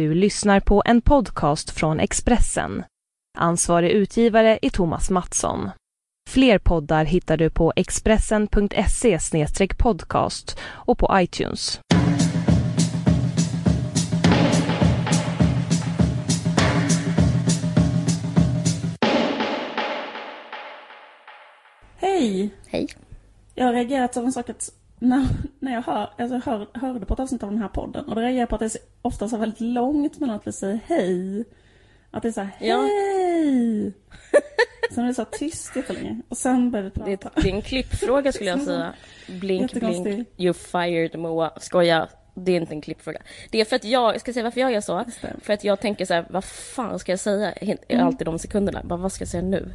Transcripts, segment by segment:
Du lyssnar på en podcast från Expressen. Ansvarig utgivare är Thomas Mattsson. Fler poddar hittar du på expressen.se podcast och på iTunes. Hej! Hej. Jag har reagerat av en sak att när, när jag hör, alltså hör, hörde på ett avsnitt av den här podden och då reagerar jag på att det är ofta så väldigt långt mellan att vi säger hej. Att det är så här, Ja. hej! Sen är det så tyst jättelänge och sen börjar vi prata. det är en klippfråga skulle jag säga. Blink, blink, you fired Moa. Skoja, det är inte en klippfråga. Det är för att jag, jag ska säga varför jag gör så. För att jag tänker så här, vad fan ska jag säga? Mm. Alltid de sekunderna. Bara, vad ska jag säga nu?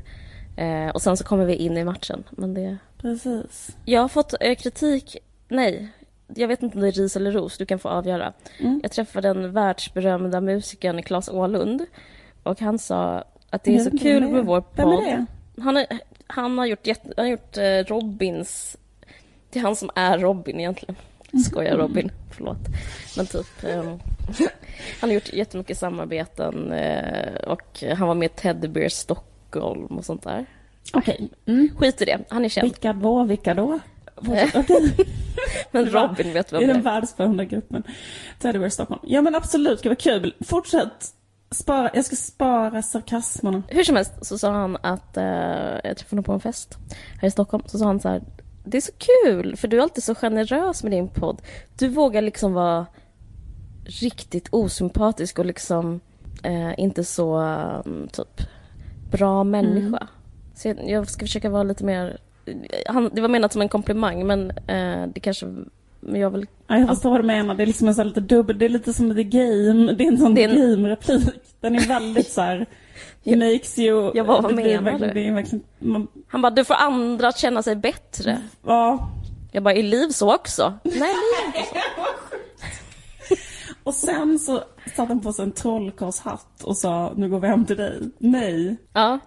Eh, och sen så kommer vi in i matchen. Men det... Precis. Jag har fått eh, kritik, nej. Jag vet inte om det är ris eller ros, du kan få avgöra. Mm. Jag träffade den världsberömda musikern Claes Åhlund. Och han sa att det är så kul är. med vår Vem är podd. det? Han, är, han har gjort, han har gjort eh, Robins... Det är han som är Robin egentligen. Skojar Robin, förlåt. Men typ... ehm, han har gjort jättemycket samarbeten eh, och han var med i Teddy Bear Stockholm och sånt där. Okej. Mm. Skit i det, han är känd. Vilka då? Vilka då? Men Robin vet vem I det den är. världsberömda gruppen. Teddy Bear Stockholm. Ja men absolut, det var kul. Fortsätt. Spara, jag ska spara sarkasmerna. Hur som helst så sa han att, eh, jag träffade honom på en fest här i Stockholm, så sa han så här, det är så kul för du är alltid så generös med din podd. Du vågar liksom vara riktigt osympatisk och liksom eh, inte så um, typ bra människa. Så jag, jag ska försöka vara lite mer, han, det var menat som en komplimang men eh, det kanske, men jag vill Ja, jag förstår vad du menar. Det är liksom en sån lite dubbel, det är lite som The Game. Det är en sån en- game-replik. Den är väldigt så här. It makes you... Jag bara, vad menar du? Det är verkligen, man, Han bara, du får andra att känna sig bättre. ja. Jag bara, är liv så också? Nej, liv är inte så. Och sen så satte han på sig en trollkarlshatt och sa nu går vi hem till dig. Nej. Ja,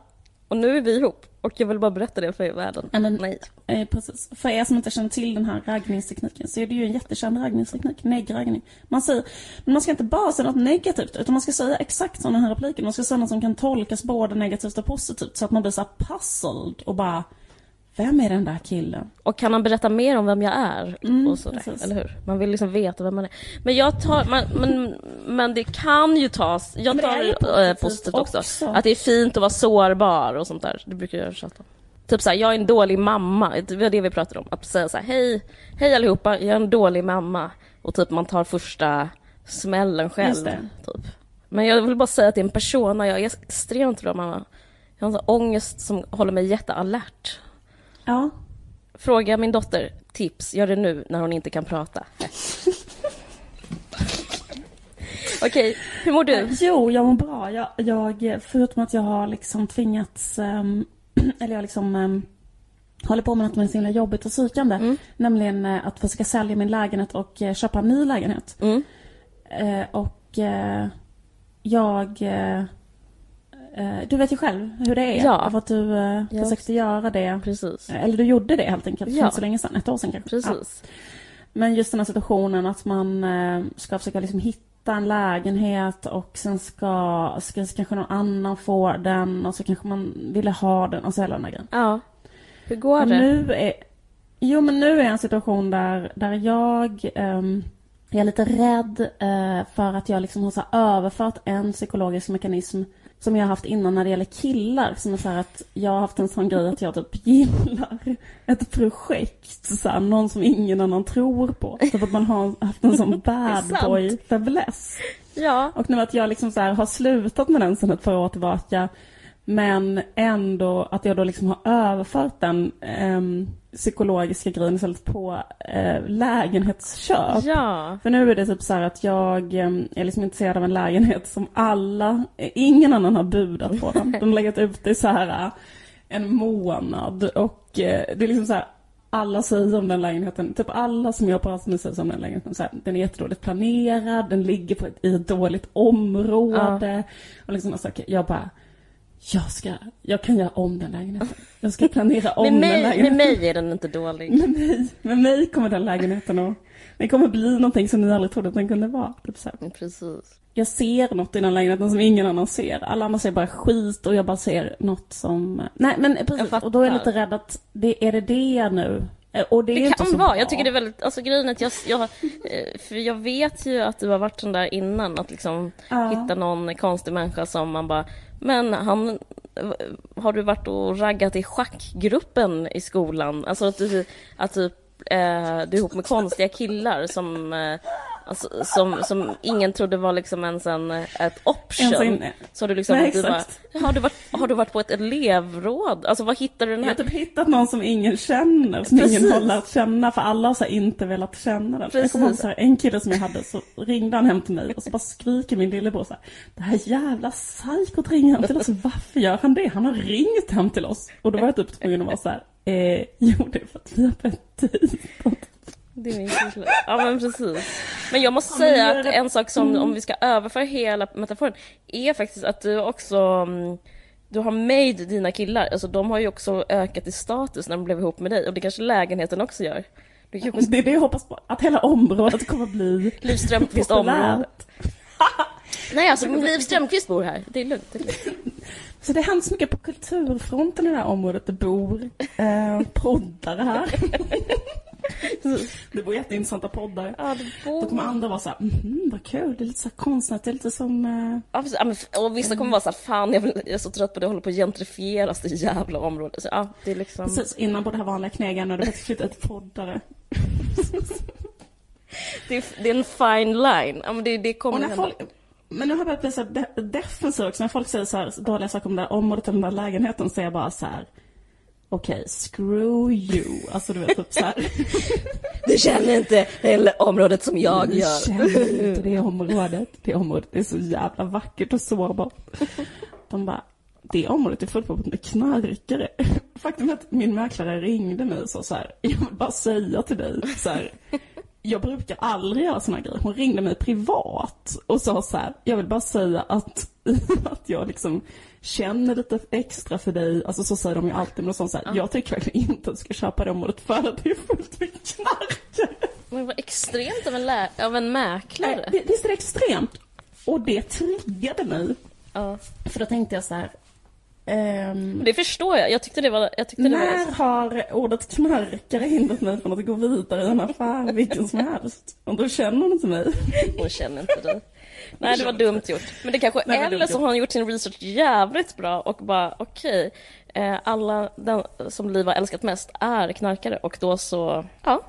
och nu är vi ihop. Och jag vill bara berätta det för världen. Men- Nej. Eh, precis. För er som inte känner till den här raggningstekniken så är det ju en jättekänd raggningsteknik, neggraggning. Man säger, men man ska inte bara säga något negativt utan man ska säga exakt sådana här repliker. Man ska säga något som kan tolkas både negativt och positivt så att man blir så här puzzled och bara Vem är den där killen? Och kan han berätta mer om vem jag är? Mm, och sådär, precis. eller hur? Man vill liksom veta vem man är. Men jag tar, man, men, men det kan ju tas, jag Men det tar positivt äh, positivt också. också. Att det är fint att vara sårbar och sånt där. Det brukar jag tjata om. Typ såhär, jag är en dålig mamma. Det var det vi pratade om. Att säga såhär, hej, hej allihopa, jag är en dålig mamma. Och typ man tar första smällen själv. Typ. Men jag vill bara säga att det är en persona, jag är extremt bra mamma. Jag har en ångest som håller mig jättealert. Ja. Fråga min dotter, tips, gör det nu när hon inte kan prata. Okej, hur mår du? Jo, jag mår bra. Jag, jag, förutom att jag har liksom tvingats, ehm, eller jag liksom um, håller på med något som är så himla jobbigt och psykande. Mm. Nämligen eh, att försöka sälja min lägenhet och eh, köpa en ny lägenhet. Mm. Eh, och eh, jag... Eh, eh, du vet ju själv hur det är. Ja. För att du eh, Ja. försökte göra det. Precis. Eller du gjorde det helt enkelt. För Ja. inte så länge sedan. Ett år sedan kanske. Ja. Precis. Men just den här situationen att man eh, ska försöka liksom hitta en lägenhet och sen ska, ska kanske någon annan få den och så kanske man ville ha den och så hela den där grejen. Ja. Hur går Och det? nu är, jo men nu är jag en situation där, där jag jag är lite rädd eh, för att jag liksom har överfört en psykologisk mekanism som jag har haft innan när det gäller killar. Som är så här att jag har haft en sån grej att jag typ gillar ett projekt. Så här, någon som ingen annan tror på. Så att man har haft en sån bad sant. boy fäbless. Ja. Och nu att jag liksom så här har slutat med den sedan ett par år tillbaka. Men ändå att jag då liksom har överfört den ehm, psykologiska grejen istället på eh, lägenhetsköp. Ja. För nu är det typ så här att jag ehm, är liksom intresserad av en lägenhet som alla, eh, ingen annan har budat på den. De har legat ute i så här eh, en månad och eh, det är liksom så här alla säger om den lägenheten, typ alla som jag har pratat med säger om den lägenheten, så här, den är jättedåligt planerad, den ligger på ett, i ett dåligt område. Och liksom, alltså, okej, jag bara, jag ska, jag kan göra om den lägenheten. Jag ska planera om Med den mig, med lägenheten. mig är den inte dålig. Med mig, med mig kommer den lägenheten att, det kommer bli någonting som ni aldrig trodde att den kunde vara. Typ så här. Precis. jag ser något i den lägenheten som ingen annan ser. Alla andra ser bara skit och jag bara ser något som... Nej men precis, och då är jag lite rädd att det, är det det nu? Eh, Och det Det kan vara. bra. Jag tycker det är väldigt, alltså grejen är att jag, jag, eh, för jag vet ju att du har varit sån där innan, att liksom Ja. hitta någon konstig människa som man bara, men han, har du varit och raggat i schackgruppen i skolan? Alltså att du, att typ, eh, du är ihop med konstiga killar som, eh, alltså, som, som ingen trodde var liksom ens en, ett option. En- Så har du liksom, Nej, du bara, har, du varit, har du varit på ett elevråd? Alltså vad hittar du den Jag här? har typ hittat någon som ingen känner, som Precis. ingen har lärt känna, för alla har inte velat känna den. Jag kommer ihåg Precis. så här, en kille som jag hade, så ringde han hem till mig och så bara skriker min lillebror så här, det här jävla psykot ringer hem till oss, varför gör han det? Han har ringt hem till oss. Och då var jag typ tvungen att vara så här, eh, jo det är för att vi har börjat dejta. Det är min kille. Ja men precis. Men jag måste säga att en sak som, Mm. om vi ska överföra hela metaforen, är faktiskt att du också mm, du har made dina killar, alltså de har ju också ökat i status när de blev ihop med dig och det kanske lägenheten också gör. Det är det jag hoppas på, att hela området kommer bli Liv Strömquist populärt. område. Nej alltså Liv Strömquist bor här, det är lugnt. Det är lugnt. Så det händer så mycket på kulturfronten i det här området. Det bor eh, poddar här. det bor jätteintressanta poddar. Ja, Då kommer andra vara så här, mhm, vad kul, det är lite så konstnärligt, det är lite som... Eh... Ja, precis. Och vissa kommer vara så här, fan jag, vill, jag är så trött på det, jag håller på att gentrifieras det jävla området. Så, ja, det är liksom... Precis, innan på det här vanliga knegaren och det flyttat till poddare. Det är, det är en fine line. Ja, men det, det kommer hända. folk, men nu har jag börjat bli så de- defensiv också. När folk säger så här dåliga saker om det här området eller den där lägenheten så är jag bara så här. Okej, screw you. Alltså du vet typ så här. Du känner inte det området som jag "Ni gör. känner inte det området. Det området är så jävla vackert och sårbart. De bara, det området är fullproppet med knarkare. Faktum är att min mäklare ringde mig och sa så här, jag vill bara säga till dig så här, jag brukar aldrig göra såna grejer. Hon ringde mig privat och sa så här, jag vill bara säga att, att jag liksom känner lite extra för dig. Alltså så säger de ju alltid, men så, så här, jag tycker verkligen inte att du ska köpa det området för att det är fullt med knarkare. Men vad extremt av en, lä- av en mäklare. Nej, det- Visst är det extremt? Och det triggade mig. Ja. För då tänkte jag så här. Ehm, Det förstår jag. Jag tyckte det var... Jag tyckte det när var har ordet knarkare hindrat mig från att gå vidare i en affär vilken som helst? Och då känner hon inte mig. hon känner inte dig. Nej, det var dumt gjort. Men det kanske... Nej, det eller så har hon gjort sin research jävligt bra och bara okej, eh, alla den som Liv har älskat mest är knarkare och då så... Ja,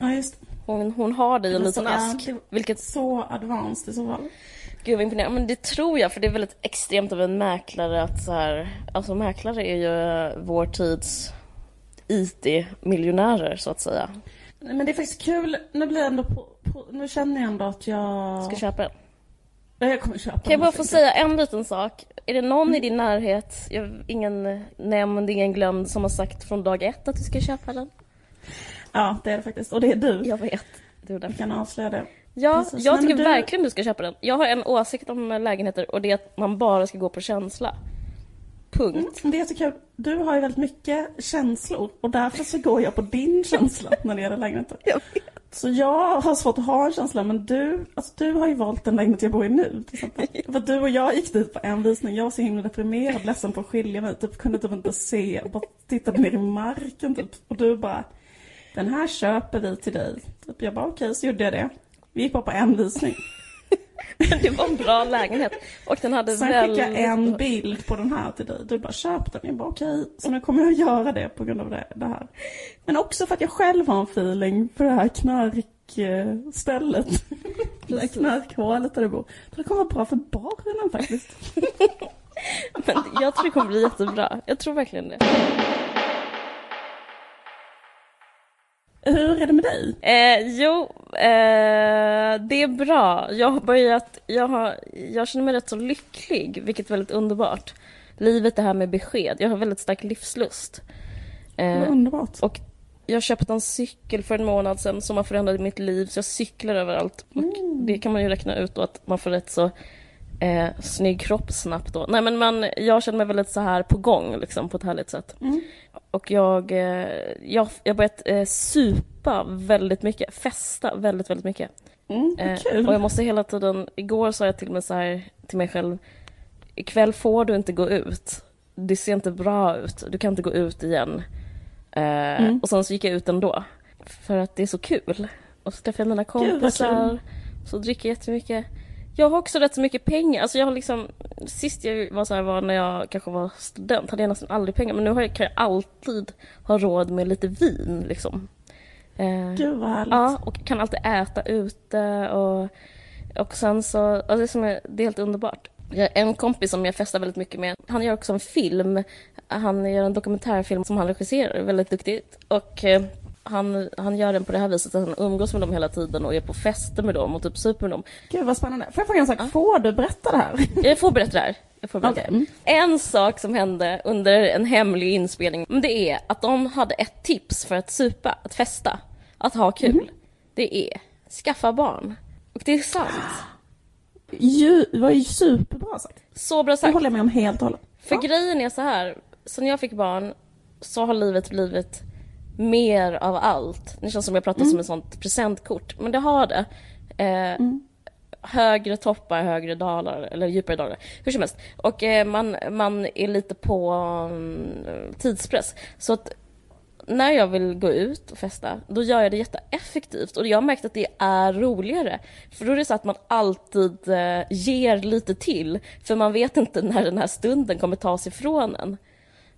Ja, just hon, hon har dig i en liten ask. det- Vilket Så advanced i så fall. Gud vad imponerande. Men det tror jag, för det är väldigt extremt av en mäklare att så här, alltså mäklare är ju vår tids IT-miljonärer så att säga. Men det är faktiskt kul. Nu blir jag ändå på, på, nu känner jag ändå att jag... Ska köpa den. Ja, jag kommer köpa Kan jag bara få säga en liten sak? Är det någon i din närhet, ingen nämnd, ingen glömd, som har sagt från dag ett att du ska köpa den? Ja, det är det faktiskt. Och det är du. Jag vet. Därför. kan avslöja det. Ja, Precis. jag tycker du- verkligen du ska köpa den. Jag har en åsikt om lägenheter och det är att man bara ska gå på känsla. Punkt. Det är jättekul. Du har ju väldigt mycket känslor och därför så går jag på din känsla när det gäller lägenheter. Jag. Så jag har svårt att ha en känsla men du, alltså du har ju valt den lägenhet jag bor i nu till exempel. För du och jag gick dit på en visning, jag var så himla deprimerad, ledsen på att skilja mig, typ kunde typ inte se och bara tittade ner i marken typ. Och du bara, den här köper vi till dig. Typ, jag bara okej, så gjorde jag det. Vi gick bara på en visning. Men det var en bra lägenhet. Och den hade Sen skickade jag en bild på den här till dig. Du bara köp den. Jag bara okej. Så nu kommer jag göra det på grund av det, det här. Men också för att jag själv har en feeling för det här knarkstället. Det här knarkhålet där du bor. Det kommer vara bra för barnen faktiskt. Men jag tror det kommer bli jättebra. Jag tror verkligen det. Hur är det med dig? Eh, jo, eh, det är bra. Jag har börjat, jag, har, jag känner mig rätt så lycklig, vilket är väldigt underbart. Livet det här med besked. Jag har väldigt stark livslust. Eh, underbart. och jag köpte en cykel för en månad sedan som har förändrat mitt liv, så jag cyklar överallt. Och det kan man ju räkna ut då att man får rätt så eh, snygg kropp snabbt då. Nej men man, jag känner mig väldigt så här på gång liksom på ett härligt sätt. Mm. Och jag, eh, jag, jag börjat eh, supa väldigt mycket, festa väldigt, väldigt mycket. Mm, Eh, och jag måste hela tiden, igår sa jag till mig så här, till mig själv, ikväll får du inte gå ut. Det ser inte bra ut, du kan inte gå ut igen. Eh, Mm. Och sen så gick jag ut ändå. För att det är så kul. Och så träffar jag mina Gud, kompisar, kul. så dricker jag jättemycket. Jag har också rätt så mycket pengar. Alltså jag har liksom, sist jag var så här var när jag kanske var student, hade jag nästan aldrig pengar. Men nu har jag, kan jag alltid ha råd med lite vin liksom. Eh, Gud vad härligt. Ja, och kan alltid äta ute och, och sen så, alltså det, som är, det är helt underbart. Jag har en kompis som jag festar väldigt mycket med, han gör också en film. Han gör en dokumentärfilm som han regisserar, väldigt duktigt. Och eh, han, han gör den på det här viset att han umgås med dem hela tiden och är på fester med dem och typ super med dem. Gud vad spännande. Får jag fråga en sak? Får du berätta det här? Jag får berätta det här. Jag får berätta. Okej. Mm. En sak som hände under en hemlig inspelning, det är att de hade ett tips för att supa, att festa, att ha kul. Mhm. Det är skaffa barn. Och det är sant. Ju, det var ju superbra sagt. Så bra Det sagt. håller jag med om helt och hållet. För Ja. grejen är så här, sen jag fick barn så har livet blivit mer av allt. Det känns som jag pratar som ett sånt presentkort, men det har det. Eh, Högre toppar, högre dalar, eller djupare dalar. Hur som helst. Och eh, man, man är lite på mm, tidspress. Så att när jag vill gå ut och festa, då gör jag det jätteeffektivt. Och jag har märkt att det är roligare. För då är det så att man alltid eh, ger lite till. För man vet inte när den här stunden kommer tas ifrån en.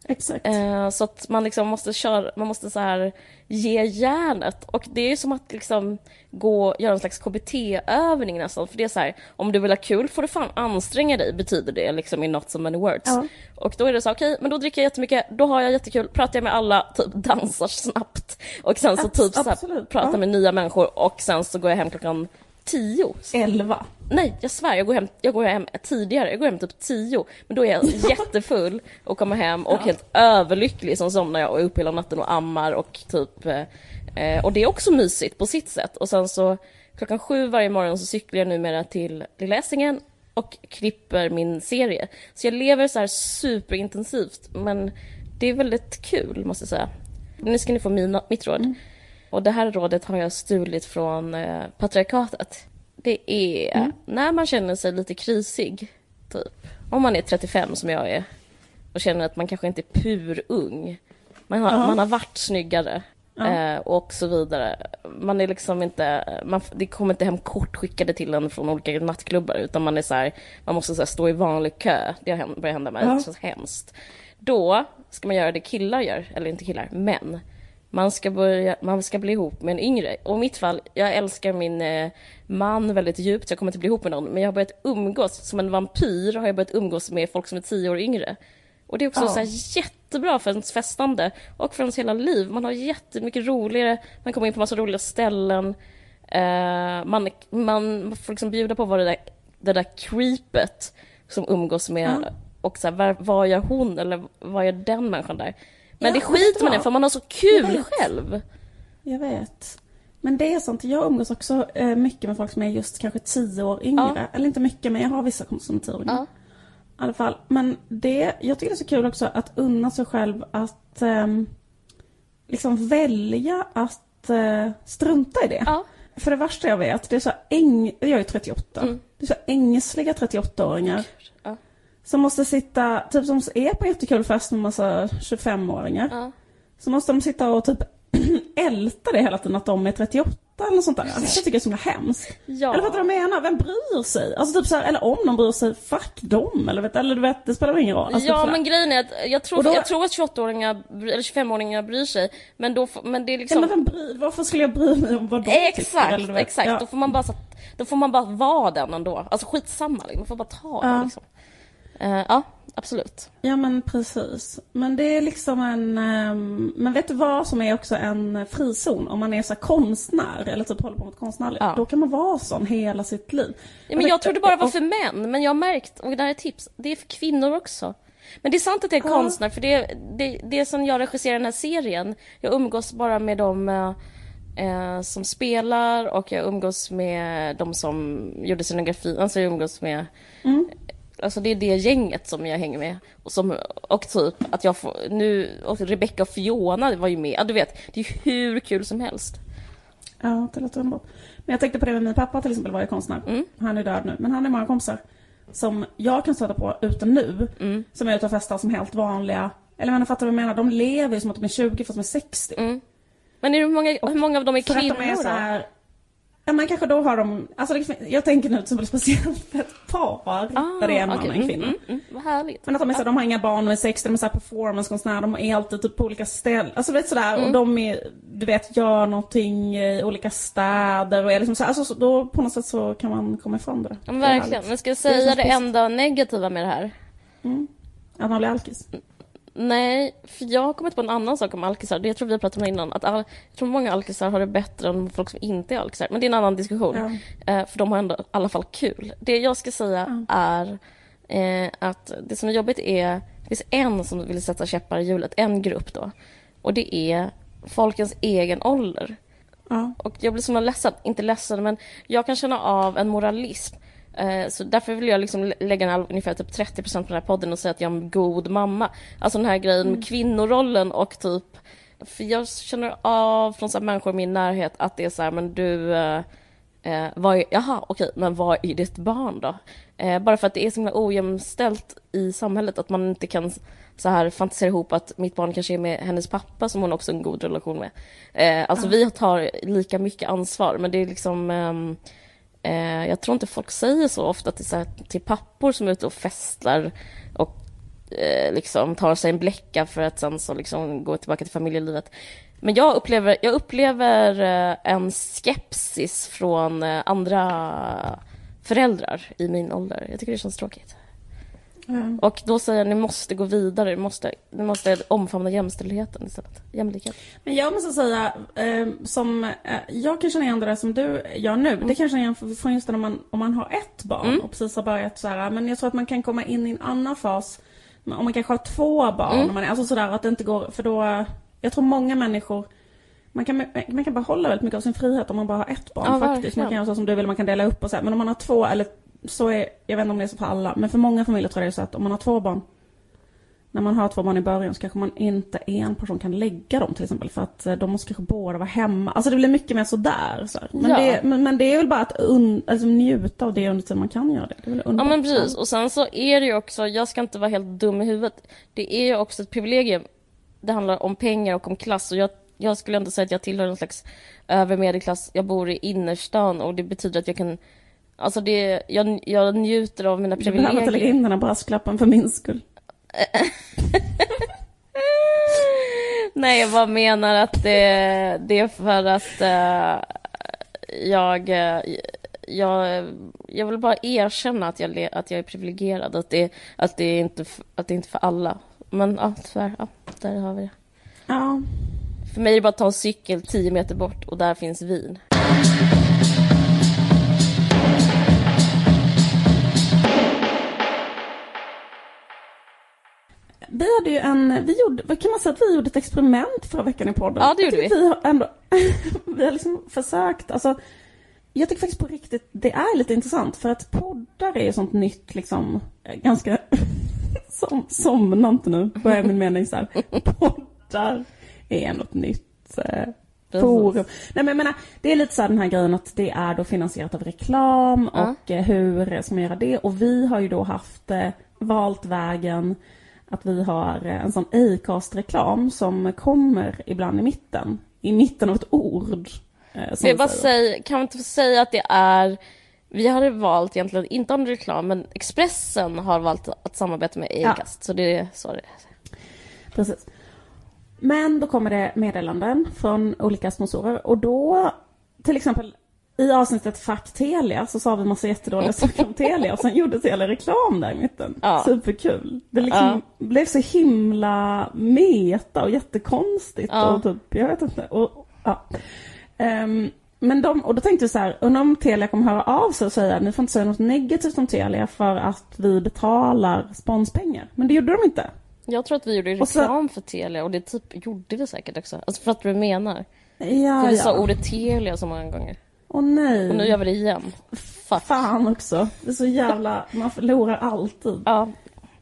Exakt. Eh, så att man liksom måste köra, man måste så här ge järnet. Och det är ju som att liksom gå, göra en slags KBT-övning nästan. För det är så här, om du vill ha kul får du fan anstränga dig, betyder det liksom i not so many words. Ja. Och då är det så, okej, men då dricker jag jättemycket, då har jag jättekul, pratar jag med alla, typ dansar snabbt. Och sen så Abs- typ så här, pratar ja. med nya människor och sen så går jag hem klockan tio. Elva. Nej, jag svär, jag går, hem, jag går hem tidigare. Jag går hem typ tio. Men då är jag jättefull och kommer hem och helt överlycklig. Sen somnar jag och är uppe hela natten och ammar och typ... eh, Eh, och det är också mysigt på sitt sätt. Och sen så klockan sju varje morgon så cyklar jag numera till Lilla Essingen och klipper min serie. Så jag lever så här superintensivt. Men det är väldigt kul, måste jag säga. Nu ska ni få mina, mitt råd. Och det här rådet har jag stulit från eh, patriarkatet. Det är när man känner sig lite krisig, typ. Om man är 35 som jag är och känner att man kanske inte är purung. Man har, Ja. man har varit snyggare eh, och så vidare. Man är liksom inte, man, det kommer inte hem kort skickade till en från olika nattklubbar utan man är så här, man måste så stå i vanlig kö. Det har börjat hända mig, Ja. det känns hemskt. Då ska man göra det killar gör, eller inte killar, män. Man ska, börja, man ska bli ihop med en yngre. Och i mitt fall, jag älskar min eh, man väldigt djupt, jag kommer inte bli ihop med någon. Men jag har börjat umgås, som en vampyr har jag börjat umgås med folk som är tio år yngre. Och det är också Ja. så här jättebra för ens festande och för ens hela liv. Man har jättemycket roligare, man kommer in på massa roliga ställen. Eh, man, man får liksom bjuda på vad det där, det där creepet som umgås med. Ja. Och så här, vad, vad gör hon eller vad gör den människan där? Men det skiter man i för man har så kul själv. Jag vet. Men det är sånt, jag umgås också eh, mycket med folk som är just kanske tio år yngre. Ja. Eller inte mycket, men jag har vissa som är tio år yngre. Ja. I alla fall. Men det, jag tycker det är så kul också att unna sig själv att ehm, liksom välja att eh, strunta i det. Ja. För det värsta jag vet, det är så äng... Jag är 38. Mm. Det är så ängsliga 38-åringar. Ja. Som måste sitta, typ som är på jättekul fest med massa 25-åringar. Ja. Så måste de sitta och typ älta det hela tiden att de är 38 eller något sånt där. Alltså, jag tycker det är så himla hemskt. Ja. Eller fattar du vad jag menar? Vem bryr sig? Alltså typ så här, eller om de bryr sig, fuck dem. Eller, vet, eller du vet, det spelar väl ingen roll. Alltså, typ ja, sådär. men grejen är att jag tror, då- jag tror att 28-åringar, bry- eller 25-åringar bryr sig. Men, då, men det är Ja, liksom... men vem bryr, varför skulle jag bry mig om vad de tycker? Exakt, Eller, du vet, exakt. Ja. Då, får man bara, så- då får man bara vara den ändå. Alltså skitsamma, liksom. man får bara ta Ja. det liksom. Eh, ja, absolut. Ja men precis. Men det är liksom en... ehm, men vet du vad som är också en frizon? Om man är så konstnär eller typ håller på med konstnärligt. Ja. Då kan man vara sån hela sitt liv. Ja, men jag trodde det bara var och- för män, men jag har märkt, och det här är tips, det är för kvinnor också. Men det är sant att jag är Ja. konstnär, för det, det, det som jag regisserar den här serien, jag umgås bara med de eh, eh, som spelar och jag umgås med de som gjorde scenografi, alltså jag umgås med Mm. Alltså det är det gänget som jag hänger med. Och, som, och typ att jag får, nu, och Rebecca och Fiona var ju med. Ja, du vet, det är ju hur kul som helst. Ja, det låter underbart. Men jag tänkte på det med min pappa till exempel var ju konstnär. Mm. Han är död nu. Men han har många kompisar som jag kan stöta på ute nu. Mm. Som är ute och festar som helt vanliga. Eller men fattar du vad jag menar? De lever ju som att de är 20 fast de är 60. Mm. Men är hur, många, hur många av dem är För att kvinnor de är så då? Ja men kanske då har de, alltså det, jag tänker nu till exempel speciellt för ett par där det är en man okej. och en kvinna. Mm, mm, mm. Härligt. Men att de är så, de har inga barn, de är 60, de är så här performancekonstnärer, de är alltid typ på olika ställen. Alltså du vet sådär, Mm. och de är, du vet, gör någonting i olika städer och är liksom så, alltså så, då på något sätt så kan man komma ifrån det. Ja, men Det verkligen. Men ska jag Det säga det positivt. enda negativa med det här? Att man blir alkis. Nej, för jag har kommit på en annan sak om alkisar. Det jag tror vi har pratat om innan. Att all, jag tror många alkisar har det bättre än folk som inte är alkisar. Men det är en annan diskussion. Eh, för de har ändå i alla fall kul. Det jag ska säga är eh, att det som är jobbigt är... Det finns en som vill sätta käppar i hjulet. En grupp då. Och det är folkens egen ålder. Ja. Och jag blir så ledsen, inte ledsen, men jag kan känna av en moralism. Eh, Så därför vill jag liksom lä- lägga den här, ungefär typ 30% på den här podden och säga att jag är en god mamma. Alltså den här grejen med kvinnorollen och typ... För jag känner av från så här människor i min närhet att det är så här, men du... eh, Eh, vad är, jaha, okej, men vad är ditt barn då? Eh, bara för att det är så himla ojämställt i samhället att man inte kan så här fantisera ihop att mitt barn kanske är med hennes pappa som hon också har en god relation med. Eh, alltså vi tar lika mycket ansvar, men det är liksom ehm, eh, jag tror inte folk säger så ofta till, så här, till pappor som är ute och festar och eh, liksom tar sig en bläcka för att sen så liksom gå tillbaka till familjelivet. Men jag upplever, jag upplever eh, en skepsis från eh, andra föräldrar i min ålder. Jag tycker det känns tråkigt. Ja. Och då säger jag ni måste gå vidare, ni måste, ni måste omfamna jämställdheten istället. Jämlikhet. Men jag måste säga, eh, som, eh, jag kan känna igen det där som du gör nu. Det kan jag känna igen från just när man, om man har ett barn Mm. och precis har börjat så här, men jag tror att man kan komma in i en annan fas om man kanske har två barn. Mm. Man, är- alltså sådär att det inte går, för då, jag tror många människor man kan, man kan behålla väldigt mycket av sin frihet om man bara har ett barn Ja, faktiskt. Man kan göra så som du vill, man kan dela upp och så här. Men om man har två, eller så är, jag vet inte om det är så för alla, men för många familjer tror jag det är så att om man har två barn när man har två barn i början så kanske man inte en person kan lägga dem till exempel för att eh, de måste kanske båda vara hemma. Alltså det blir mycket mer sådär. Så. Men, Ja. det, men, men det är väl bara att un, alltså, njuta av det under tiden man kan göra det. det är väl Ja underbart. men precis, och sen så är det ju också, jag ska inte vara helt dum i huvudet, det är ju också ett privilegium. Det handlar om pengar och om klass och jag, jag skulle ändå säga att jag tillhör en slags övre medelklass. Jag bor i innerstan och det betyder att jag kan, alltså det, jag, jag njuter av mina Du behöver inte lägga privilegier. in den här brasklappen för min skull. Nej, jag bara menar att det, det är för att eh, jag, eh, jag, jag vill bara erkänna att jag, att jag är privilegierad, att det, att det, är inte, att det är inte för alla. Men ja, tyvärr, ja, där har vi det. Ja. För mig är det bara att ta en cykel 10 meter bort och där finns vin. Vi hade ju en, vi gjorde, vad kan man säga att vi gjorde ett experiment förra veckan i podden? Ja, det gjorde tycker Vi har ändå, vi har liksom försökt, alltså jag tycker faktiskt på riktigt, det är lite intressant för att poddar är ju sånt nytt liksom, ganska, som, somna inte nu, är min mening så här. Poddar är något nytt eh, forum. Nej men jag menar, det är lite så här den här grejen att det är då finansierat av reklam Ja. och eh, hur ska man göra det? Och vi har ju då haft, eh, valt vägen att vi har en sån Acast-reklam som kommer ibland i mitten. I mitten av ett ord. eh, vi bara säga, kan man inte säga att det är vi hade valt egentligen inte om reklam, men Expressen har valt att samarbeta med Ja. Acast. Så det är så det. Precis. Men då kommer det meddelanden från olika sponsorer och då, till exempel i avsnittet Fuck Telia så sa vi massa jättedåliga saker om Telia och sen gjorde Telia reklam där i mitten. Ja. Superkul. Det liksom blev så himla meta och jättekonstigt Ja. och typ, jag vet inte. Och, ja. Ehm, men de, och då tänkte vi så här, undrar om Telia kommer höra av sig och säga ni får inte säga något negativt om Telia för att vi betalar sponspengar. Men det gjorde de inte. Jag tror att vi gjorde Och så- reklam för Telia och det typ gjorde det säkert också. Alltså för att du menar. Ja, För vi sa ja. ordet Telia så många gånger. Åh nej. Och nu gör vi det igen. Fuck. Fan också. Det är så jävla, man förlorar alltid. Ja,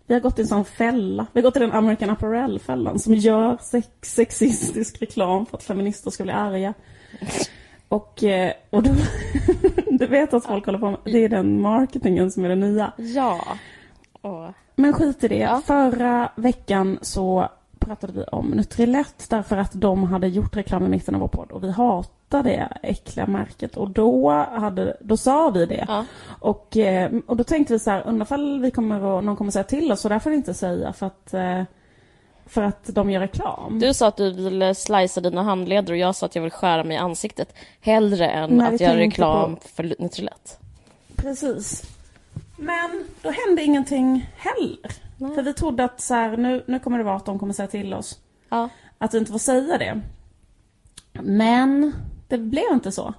Vi har gått i en sån fälla. Vi har gått i den American Apparel-fällan som gör sex, sexistisk reklam för att feminister ska bli arga. Och, eh, och då, du vet att folk håller på med, det är den marketingen som är det nya. Ja. Åh. Men skit i det. Ja. Förra veckan så pratade vi om Nutrilett därför att de hade gjort reklam i mitten av vår podd och vi hatar det äckliga märket och då, hade, då sa vi det. Ja. Och, eh, och då tänkte vi så här, undrar vi kommer att, någon kommer säga till oss så där får vi inte säga för att, eh, för att de gör reklam. Du sa att du ville slicea dina handleder och jag sa att jag vill skära mig i ansiktet. Hellre än Nej, att göra reklam på- för Nutrilett. Precis. Men då hände ingenting heller. Nej. För vi trodde att så här, nu, nu kommer det vara att de kommer säga till oss. Ja. att vi inte får säga det. Men det blev inte så.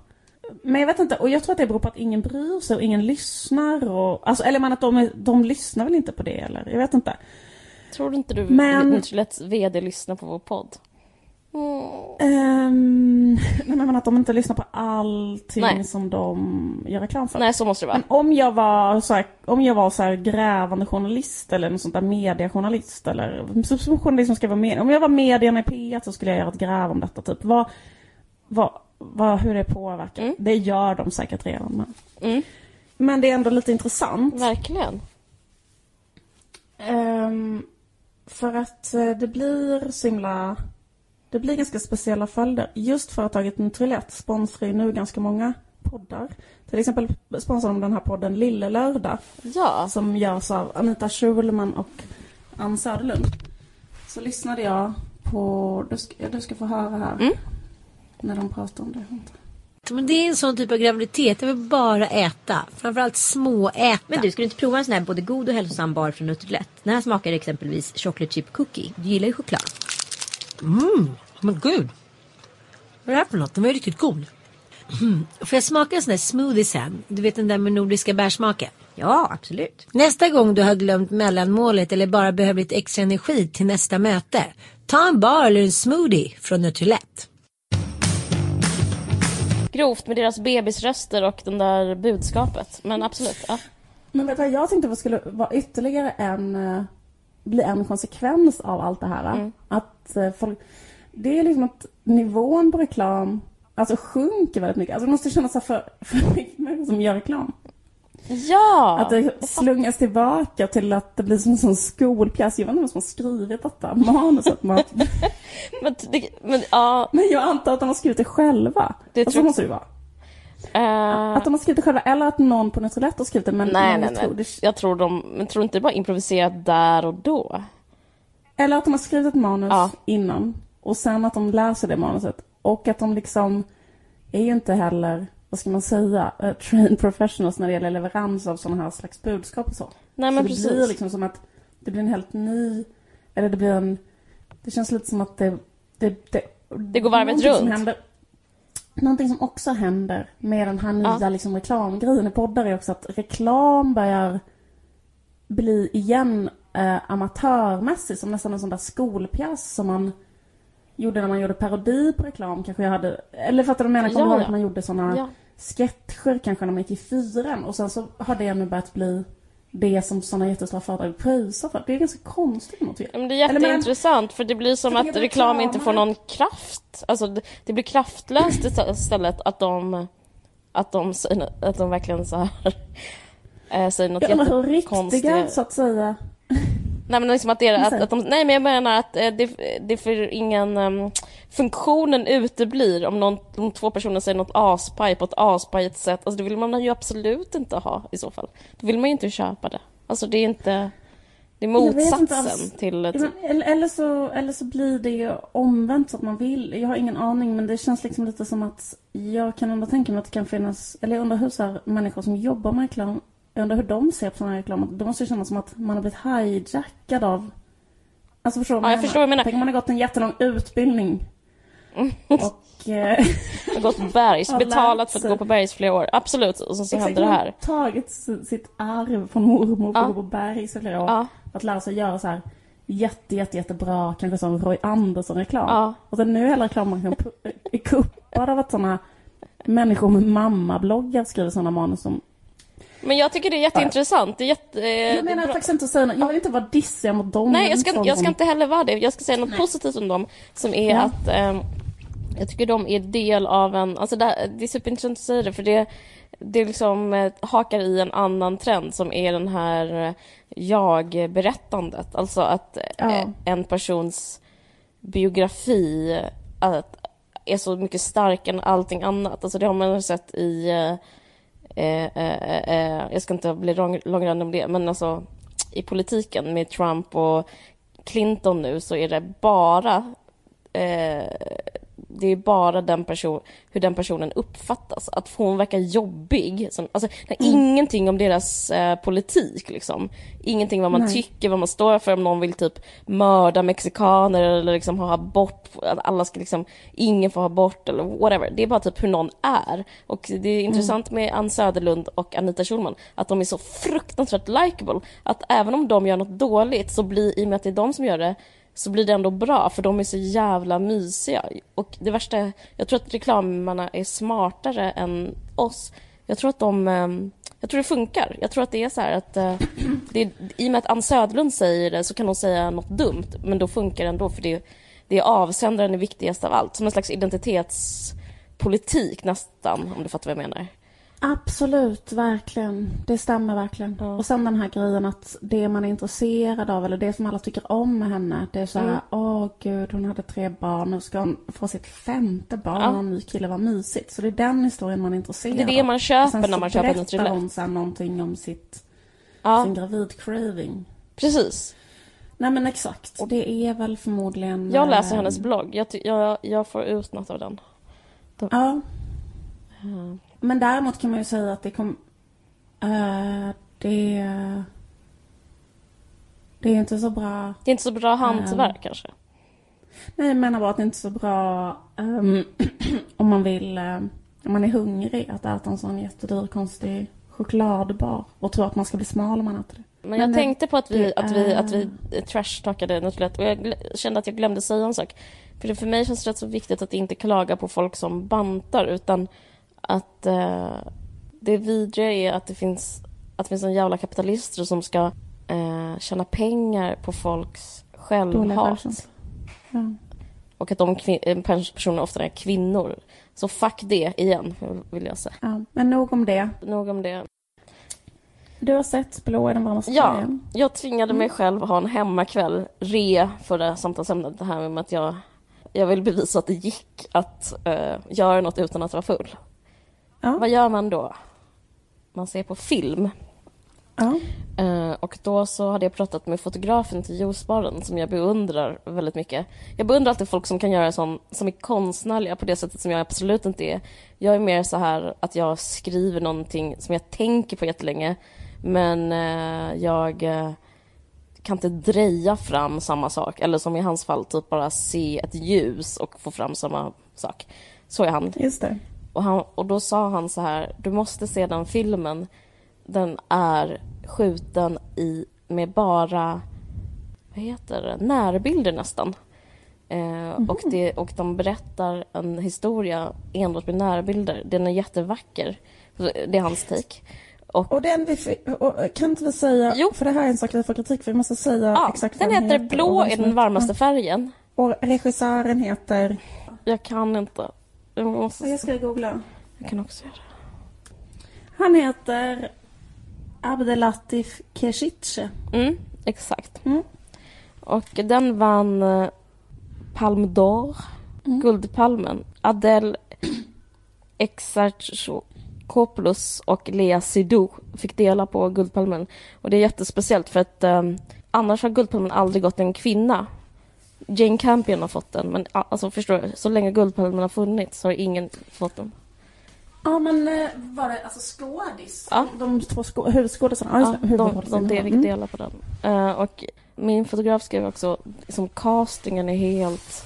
Men jag vet inte, och jag tror att det beror på att ingen bryr sig och ingen lyssnar och, alltså, eller man att de, är, de lyssnar väl inte på det eller, jag vet inte. Tror du inte du Men- Nutriletts VD lyssnar på vår podd? Mm. Ehm, nej men att de inte lyssnar på allting Nej. som de gör reklam för. Nej, så måste det vara. Men om jag var så här, om jag var så grävande journalist eller något sånt där mediejournalist eller som- journalist som ska vara med. Om jag var medierna i P1 så skulle jag göra ett gräv om detta typ. Vad, vad, vad, hur det påverkar. Mm. Det gör de säkert redan. Men, Mm. men det är ändå lite intressant. Verkligen. Ehm, för att eh, det blir så himla... Det blir ganska speciella följder. Just företaget Nutrilett sponsrar ju nu ganska många poddar. Till exempel sponsrar de den här podden Lille Lördag Ja. som görs av Anita Schulman och Ann Söderlund. Så lyssnade jag på, du ska, du ska få höra här Mm. när de pratar om det. Men det är en sån typ av graviditet. Jag vill bara äta. Framförallt småäta. Men du, ska du inte prova en sån här både god och hälsosam bar från Nutrilett? Den här smakar exempelvis chocolate chip cookie. Du gillar ju choklad. Men gud. Vad är det här för något? Den var ju riktigt god. Mm. Får jag smaka en sån där smoothie sen? Du vet den där med nordiska bärsmaken. Ja, absolut. Nästa gång du har glömt mellanmålet eller bara behöver lite extra energi till nästa möte. Ta en bar eller en smoothie från Nutrilett. Grovt med deras bebisröster och den där budskapet. Men absolut. Ja. Men vet du vad jag tänkte vad skulle vara ytterligare en, eh, bli en konsekvens av allt det här. Mm. Att eh, folk, det är liksom att nivån på reklam alltså sjunker väldigt mycket. Alltså det måste kännas så för, för mycket som gör reklam. Ja! Att det slungas tillbaka till att det blir som en sån skolpjäs. Jag vet inte vem som har skrivit detta manuset. Men, det, men ja. men jag antar att de har skrivit det själva. Det och så tror- måste det vara. Eh, Att de har skrivit det själva eller att någon på Nutrilett har skrivit det. Men, nej, men nej, jag nej. tror det, Jag tror de... Men tror inte det bara improviserat där och då? Eller att de har skrivit ett manus Ja. innan. Och sen att de läser det manuset. Och att de liksom är ju inte heller, vad ska man säga, uh, trained professionals när det gäller leverans av sådana här slags budskap och så. Nej, så men det precis. blir liksom som att det blir en helt ny, eller det blir en, det känns lite som att det, det, det, Det går varvet som runt. Händer, någonting som också händer med den här nya Ja. liksom, reklamgrejen i poddar är också att reklam börjar bli igen eh, amatörmässig som nästan en sån där skolpjäs som man gjorde när man gjorde parodi på reklam kanske jag hade, eller fattar du vad jag menar? Kommer Ja, ja. att man gjorde såna Ja. sketcher kanske när man gick i fyran och sen så har det nu börjat bli det som såna jättestora företag pröjsar för. Det är ganska konstigt. Ja, Men det är Eller men- jätteintressant för det blir som att reklam reklam inte får någon kraft. Alltså det, det blir kraftlöst istä- istället att de, att de, att de verkligen så här, äh, säger något Jag undrar hur riktiga, jättekonstigt. så att säga. Nej men liksom att det är att, att de, nej men jag menar att eh, det, det är för ingen um, funktionen uteblir om någon, om två personer säger något aspaj på ett aspajigt sätt. Alltså det vill man ju absolut inte ha i så fall. Då vill man ju inte köpa det. Alltså det är inte, det är Jag motsatsen till ett, eller, eller, så, eller så blir det omvänt så att man vill. Jag har ingen aning men det känns liksom lite som att jag kan ändå tänka mig att det kan finnas, eller jag undrar hur så här, människor som jobbar med reklam, jag undrar hur de ser på sån här reklam. Det måste ju kännas som att man har blivit hijackad av Alltså förstår du Ja, jag förstår vad du menar. Tänk om man har gått en jättelång utbildning. Och... Eh, har gått bergs, betalat för att gå på bergs flera år. Absolut, och så, så händer det här. har tagit sitt arv från mormor Ja. och gå på bergs i flera år. Ja. Att lära sig göra så här jätte, jätte, jättebra, kanske som Roy Andersson-reklam. Ja. Och sen nu är hela reklammarknaden är kuppad av att sådana människor med mammabloggar skriver sådana manus som... Men jag tycker det är jätteintressant. Det är jätte... eh, Jag menar bra. faktiskt inte att säga något. Jag vill inte vara dissig mot dem. Nej, jag ska, jag ska inte heller vara det. Jag ska säga något positivt om dem. Som är Ja. att ehm, Jag tycker de är del av en, alltså det, det är superintressant att säga det för det, det liksom eh, hakar i en annan trend som är den här eh, jag-berättandet. Alltså att Ja. eh, en persons biografi eh, att, är så mycket starkare än allting annat. Alltså det har man sett i, eh, Eh eh, eh, eh, jag ska inte bli lång, långrandig om det, men alltså i politiken med Trump och Clinton nu så är det bara eh, det är bara den person, hur den personen uppfattas. Att hon verkar jobbig. Som, alltså, är ingenting om deras eh, politik. Liksom. Ingenting vad man Nej. tycker, vad man står för. Om någon vill typ mörda mexikaner eller liksom ha abort. Att alla ska liksom, ingen får ha abort eller whatever. Det är bara typ hur någon är. Och det är intressant med Ann Söderlund och Anita Schulman. Att de är så fruktansvärt likable. Att även om de gör något dåligt så blir, i och med att det är de som gör det, så blir det ändå bra för de är så jävla mysiga. Och det värsta, är- jag tror att reklamarna är smartare än oss. Jag tror att de, ehm, jag tror det funkar. Jag tror att det är så här att eh, det är, i och med att Ann Söderlund säger det så kan hon säga något dumt men då funkar det ändå för det, det är avsändaren är viktigast av allt. Som en slags identitetspolitik nästan om du fattar vad jag menar. Absolut, verkligen. Det stämmer verkligen. Ja. Och sen den här grejen att det man är intresserad av eller det som alla tycker om med henne. Det är så här, Mm. åh gud hon hade tre barn, nu ska hon få sitt femte barn Ja. och en ny kille, vad mysigt. Så det är den historien man är intresserad Det är det av. man Och köper sen när man köper en berättar thriller. hon sen någonting om sitt, Ja, sin gravid-craving. precis. Nej men exakt. Det är väl förmodligen... Jag läser eh, hennes blogg. Jag, jag, jag får ut något av den. Ja. Men däremot kan man ju säga att det kom... eh, det... Det är inte så bra... Det är inte så bra hantverk kanske. Nej, jag menar bara att det inte är så bra ehm, om man vill... eh, om man är hungrig att äta en sån jättedyr konstig chokladbar och tro att man ska bli smal om man äter det. Men jag det- tänkte på att vi, det att vi, är- att vi trashtalkade något lätt och jag kände att jag glömde säga en sak. För det för mig känns det rätt så viktigt att inte klaga på folk som bantar utan att eh, det vidriga är att det finns att det finns en jävla kapitalister som ska eh, tjäna pengar på folks självhat. Ja. Och att de personerna ofta är kvinnor. Så fuck det igen, vill jag säga. Ja. Men nog om det. Nog om det. Du har sett Blå är den varmaste Ja, färgen. jag tvingade mig själv att ha en hemmakväll, re förra samtalsämnet, det här med att jag, jag vill bevisa att det gick att eh, göra något utan att vara full. Ja. Vad gör man då? Man ser på film. Ja. Eh, och då så hade jag pratat med fotografen till juicebaren som jag beundrar väldigt mycket. Jag beundrar alltid folk som kan göra sån, som är konstnärliga på det sättet som jag absolut inte är. Jag är mer så här att jag skriver någonting som jag tänker på jättelänge men eh, jag eh, kan inte dreja fram samma sak. Eller som i hans fall, typ bara se ett ljus och få fram samma sak. Så är han. Just det. Och, han, och då sa han så här, du måste se den filmen. Den är skjuten i, med bara, vad heter det, närbilder nästan. Eh, och, det, och de berättar en historia enbart med närbilder. Den är jättevacker. Det är hans take. Och, Och den vi och, kan inte vi säga, Jo. för det här är en sak vi får kritik för, vi måste säga ja, exakt vad den heter Blå är den varmaste färgen. Och regissören heter, Jag kan inte. Jag, måste, jag ska googla. jag kan också göra. Han heter Abdelatif Keshiche. Mm, exakt. Mm. Och den vann eh, Palme d'Or, Mm. Guldpalmen. Adele Exarchopoulos och Lea Seydoux fick dela på Guldpalmen. Och det är jättespeciellt för att eh, annars har Guldpalmen aldrig gått en kvinna. Jane Campion har fått den, men alltså förstår du, så länge Guldpalmen har funnits så har ingen fått den. Ja men eh, var det alltså skådis? Ja. De två skå- huvudskådisarna? Ja, Ja, de, de, de fick Mm. dela på den. Eh, och min fotograf skrev också liksom castingen är helt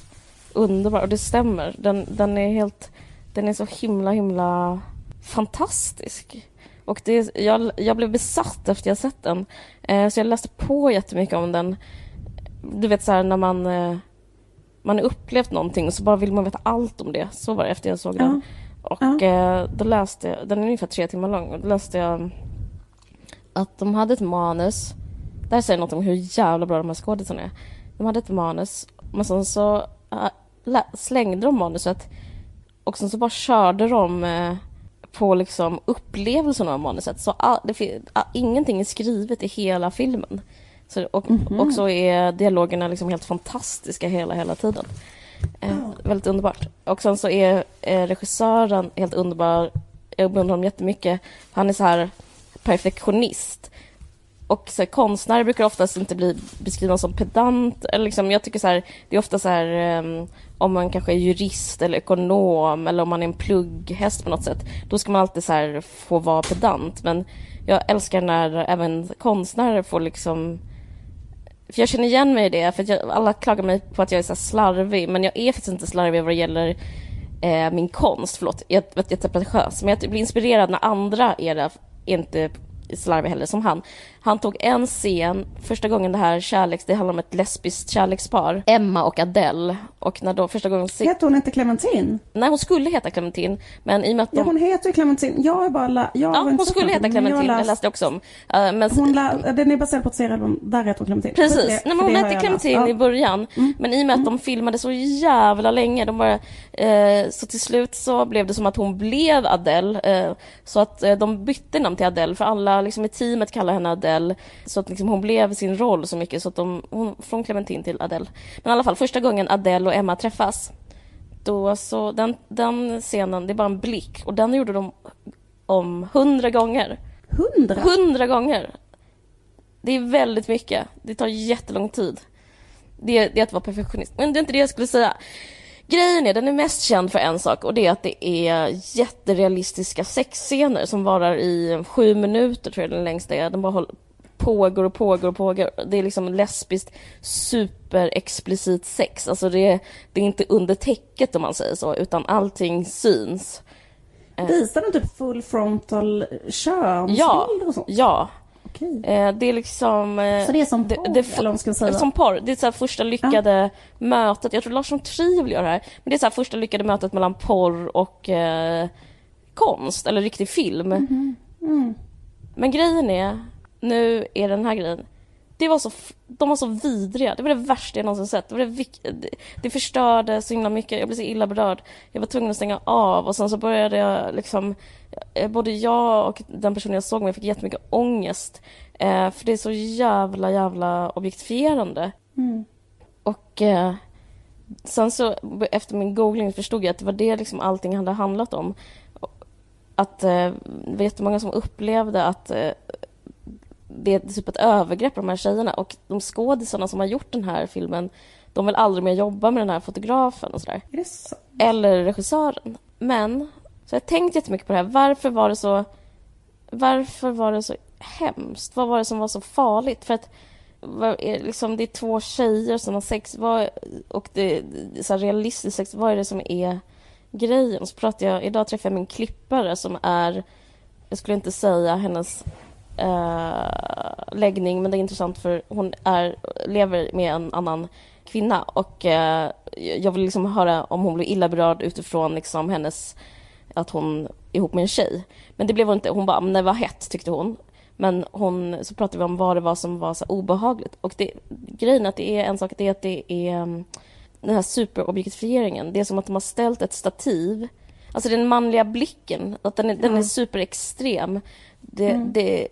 underbar och det stämmer. Den, den är helt, den är så himla himla fantastisk. Och det, jag, jag blev besatt efter jag sett den. Eh, så jag läste på jättemycket om den. Du vet så här när man eh, man har upplevt någonting och så bara vill man veta allt om det. Så var det efter jag såg den. Och eh, då läste jag, den är ungefär tre timmar lång, och då läste jag att de hade ett manus. Det här säger något om hur jävla bra de här skådisarna är. De hade ett manus, men sen så lä- slängde de manuset och sen så bara körde de eh, på liksom upplevelsen av manuset. Så all, det, fin- a- ingenting är skrivet i hela filmen. Så, och, och så är dialogerna liksom helt fantastiska hela, hela tiden. Eh, Väldigt underbart. Och sen så är eh, regissören helt underbar. Jag beundrar honom jättemycket. Han är så här perfektionist. Och så här, konstnärer brukar oftast inte bli beskrivna som pedant. Eller liksom, jag tycker så här, det är ofta så här ehm, om man kanske är jurist eller ekonom eller om man är en plugghäst på något sätt. Då ska man alltid så här få vara pedant. Men jag älskar när även konstnärer får liksom för jag känner igen mig i det, för jag, alla klagar mig på att jag är så slarvig, men jag är faktiskt inte slarvig vad det gäller eh, min konst. Förlåt, jag vet är pretentiös, men jag blir inspirerad när andra är det, är inte slarvig heller som han. Han tog en scen, första gången det här kärleks, det handlar om ett lesbiskt kärlekspar, Emma och Adele. Och när då första gången, Heter hon inte Clementine? nej hon skulle heta Clementine, men i och med att de... Ja, hon heter ju Clementine. Jag är bara... La... Jag Ja, hon skulle heta jag Clementine, det läst- läste jag också om. Eh, men Hon la... Den är baserad på ett serialbum, där heter hon Clementine. Precis, Det- Nej, men hon hette jag Clementine läst. i Ja. början. Men i och med att de filmade så jävla länge, de bara, eh, så till slut så blev det som att hon blev Adele. Eh, så att eh, de bytte namn till Adele, för alla liksom, i teamet kallar henne Adele. Så att liksom, hon blev sin roll så mycket, så att de, hon, från Clementine till Adele. Men i alla fall, första gången Adele och Emma träffas, då så, den, den scenen, det är bara en blick. Och den gjorde de om hundra gånger. Hundra? Hundra gånger! Det är väldigt mycket. Det tar jättelång tid. Det är, det är att vara perfektionist. Men det är inte det jag skulle säga. Grejen är, den är mest känd för en sak och det är att det är jätterealistiska sexscener som varar i sju minuter, tror jag den längsta är. Den bara håller, pågår och pågår och pågår. Det är liksom lesbiskt superexplicit sex. Alltså det är, det är inte under täcket om man säger så, utan allting syns. Visar den typ full frontal könsbild Ja, och sånt? ja. Okej. Eh, det är liksom... Eh, Så det är som porr, eller vad man ska säga? Som porr. Det är så första lyckade mötet. Jag tror Lars von Trier göra det här. Men det är så första lyckade mötet mellan porr och eh, konst, eller riktig film. Mhm. Mm. Men grejen är, nu är den här grejen. Det var så, de var så vidriga. Det var det värsta jag någonsin sett. Det, var det, det förstörde så himla mycket. Jag blev så illa berörd. Jag var tvungen att stänga av och sen så började jag liksom... eh, Både jag och den personen jag såg med fick jättemycket ångest. Eh, för det är så jävla, jävla objektifierande. Mm. Och eh, sen så efter min googling förstod jag att det var det liksom allting hade handlat om. Att eh, det var jättemånga som upplevde att eh, det är typ ett övergrepp på de här tjejerna och de skådisarna som har gjort den här filmen de vill aldrig mer jobba med den här fotografen och sådär. Så? Eller regissören. Men, så jag har tänkt jättemycket på det här. Varför var det så Varför var det så hemskt? Vad var det som var så farligt? För att liksom, det är två tjejer som har sex vad, och det det är så realistiskt sex. Vad är det som är grejen? Så pratar jag, idag träffade jag min klippare som är, jag skulle inte säga hennes eh, läggning, men det är intressant för hon är, lever med en annan kvinna och eh, jag vill liksom höra om hon blir illa berörd utifrån liksom hennes att hon är ihop med en tjej. Men det blev hon inte. Hon bara, ah, men det var hett tyckte hon. Men hon, så pratade vi om vad det var som var så obehagligt. Och det, grejen att det är en sak, det är att det är mm, den här superobjektifieringen. Det är som att de har ställt ett stativ. Alltså den manliga blicken, att den är, den är superextrem. Det, det,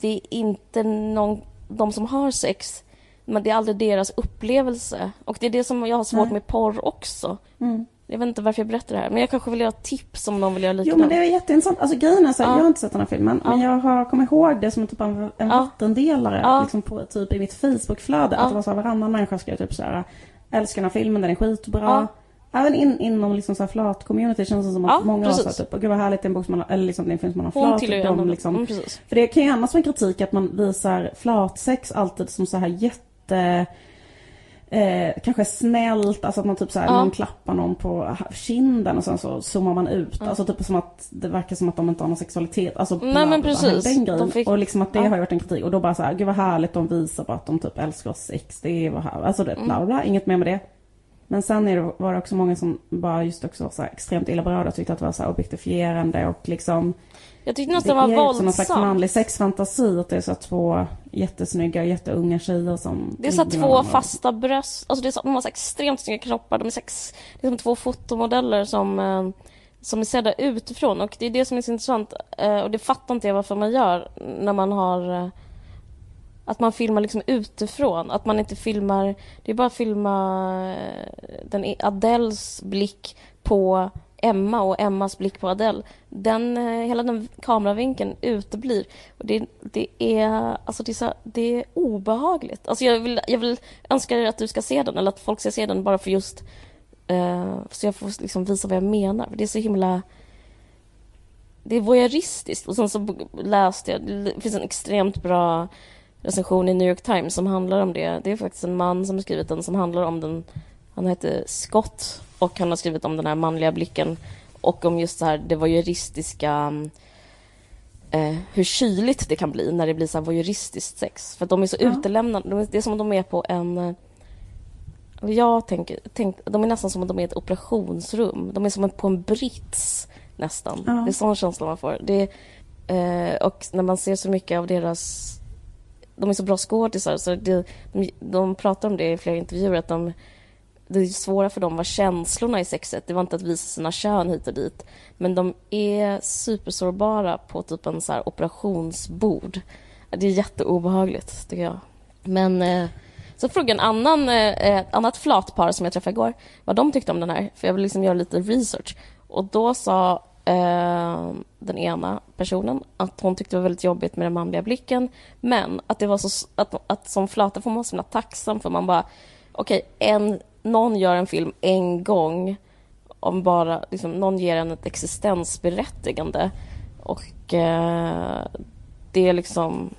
det är inte någon, de som har sex, men det är aldrig deras upplevelse. Och det är det som jag har svårt Nej. med porr också. Mm. Jag vet inte varför jag berättar det här, men jag kanske vill ha tips om någon vill göra Jo likadant. men det är jätteintressant. Alltså grejen är så här, Ja. jag har inte sett den här filmen. Men Ja. jag har kommit ihåg det som typ en, en Ja. vattendelare. Ja. Liksom på, typ i mitt Facebookflöde. Att det var så här, varannan människa skrev typ så här. Älskar den här filmen, den är skitbra. Ja. Även in, inom liksom så flat-community känns det som att Ja, många var så här, precis. typ, "Åh, gud vad härligt, det är en bok som man har, eller liksom det är en film som man har Hon flat. ju de liksom, mm, precis. För det kan ju annars vara en kritik att man visar flatsex alltid som så här jätte... Eh, kanske snällt, alltså att man typ så här, Ja. någon klappar någon på kinden och sen så zoomar man ut. Alltså typ som att det verkar som att de inte har någon sexualitet. Alltså Nej, bla, men precis. Den grejen. De fick- Och liksom att det Ja. har ju varit en kritik. Och då bara så här, gud vad härligt de visar på att de typ älskar sex. Det är vad här, alltså det, Mm. bla bla bla, inget mer med det. Men sen är det, var det också många som bara just också så extremt illa berörda och tyckte att det var så objektifierande och liksom Jag tyckte det nästan det var är också någon slags våldsamt. manlig sexfantasi att det är så två jättesnygga, jätteunga tjejer som Det är så två varandra. fasta bröst, alltså det är så, de har så extremt snygga kroppar, de är sex, det är som två fotomodeller som, eh, som är sedda utifrån och det är det som är så intressant eh, och det fattar inte jag varför man gör när man har eh, att man filmar liksom utifrån, att man inte filmar, det är bara att filma eh, den e- Adels blick på Emma och Emmas blick på Adele. Den, eh, hela den kameravinkeln uteblir. Och det, det, är, alltså det, är så, det är obehagligt. Alltså jag, vill, jag vill önska att du ska se den, eller att folk ska se den bara för just Uh, så jag får liksom visa vad jag menar. Det är så himla... Det är voyeuristiskt. Och sen så läste jag, det finns en extremt bra recension i New York Times som handlar om det. Det är faktiskt en man som har skrivit den som handlar om den. Han heter Scott och han har skrivit om den här manliga blicken och om just så här det voyeuristiska eh, hur kyligt det kan bli när det blir så här voyeuristiskt sex. För de är så Ja. utelämnade. Det är som om de är på en... eh, Jag tänker, tänk, de är nästan som om de är i ett operationsrum. De är som på en brits nästan. Ja. Det är sån känsla man får. Det, eh, och när man ser så mycket av deras... De är så bra skådisar. Så det, de, de pratar om det i flera intervjuer. Att de, det svåra för dem var känslorna i sexet. Det var inte att visa sina kön hit och dit. Men de är supersårbara på typ en så här operationsbord. Det är jätteobehagligt, tycker jag. Men eh, så frågade jag en annan, eh, ett annat flatpar som jag träffade igår vad de tyckte om den här. För jag vill liksom göra lite research. Och då sa eh, den ena personen att hon tyckte det var väldigt jobbigt med den manliga blicken. Men att det var så att, att som flata får man vara så himla tacksam för man bara okej, en, någon gör en film en gång om bara liksom, någon ger en ett existensberättigande och eh, det är liksom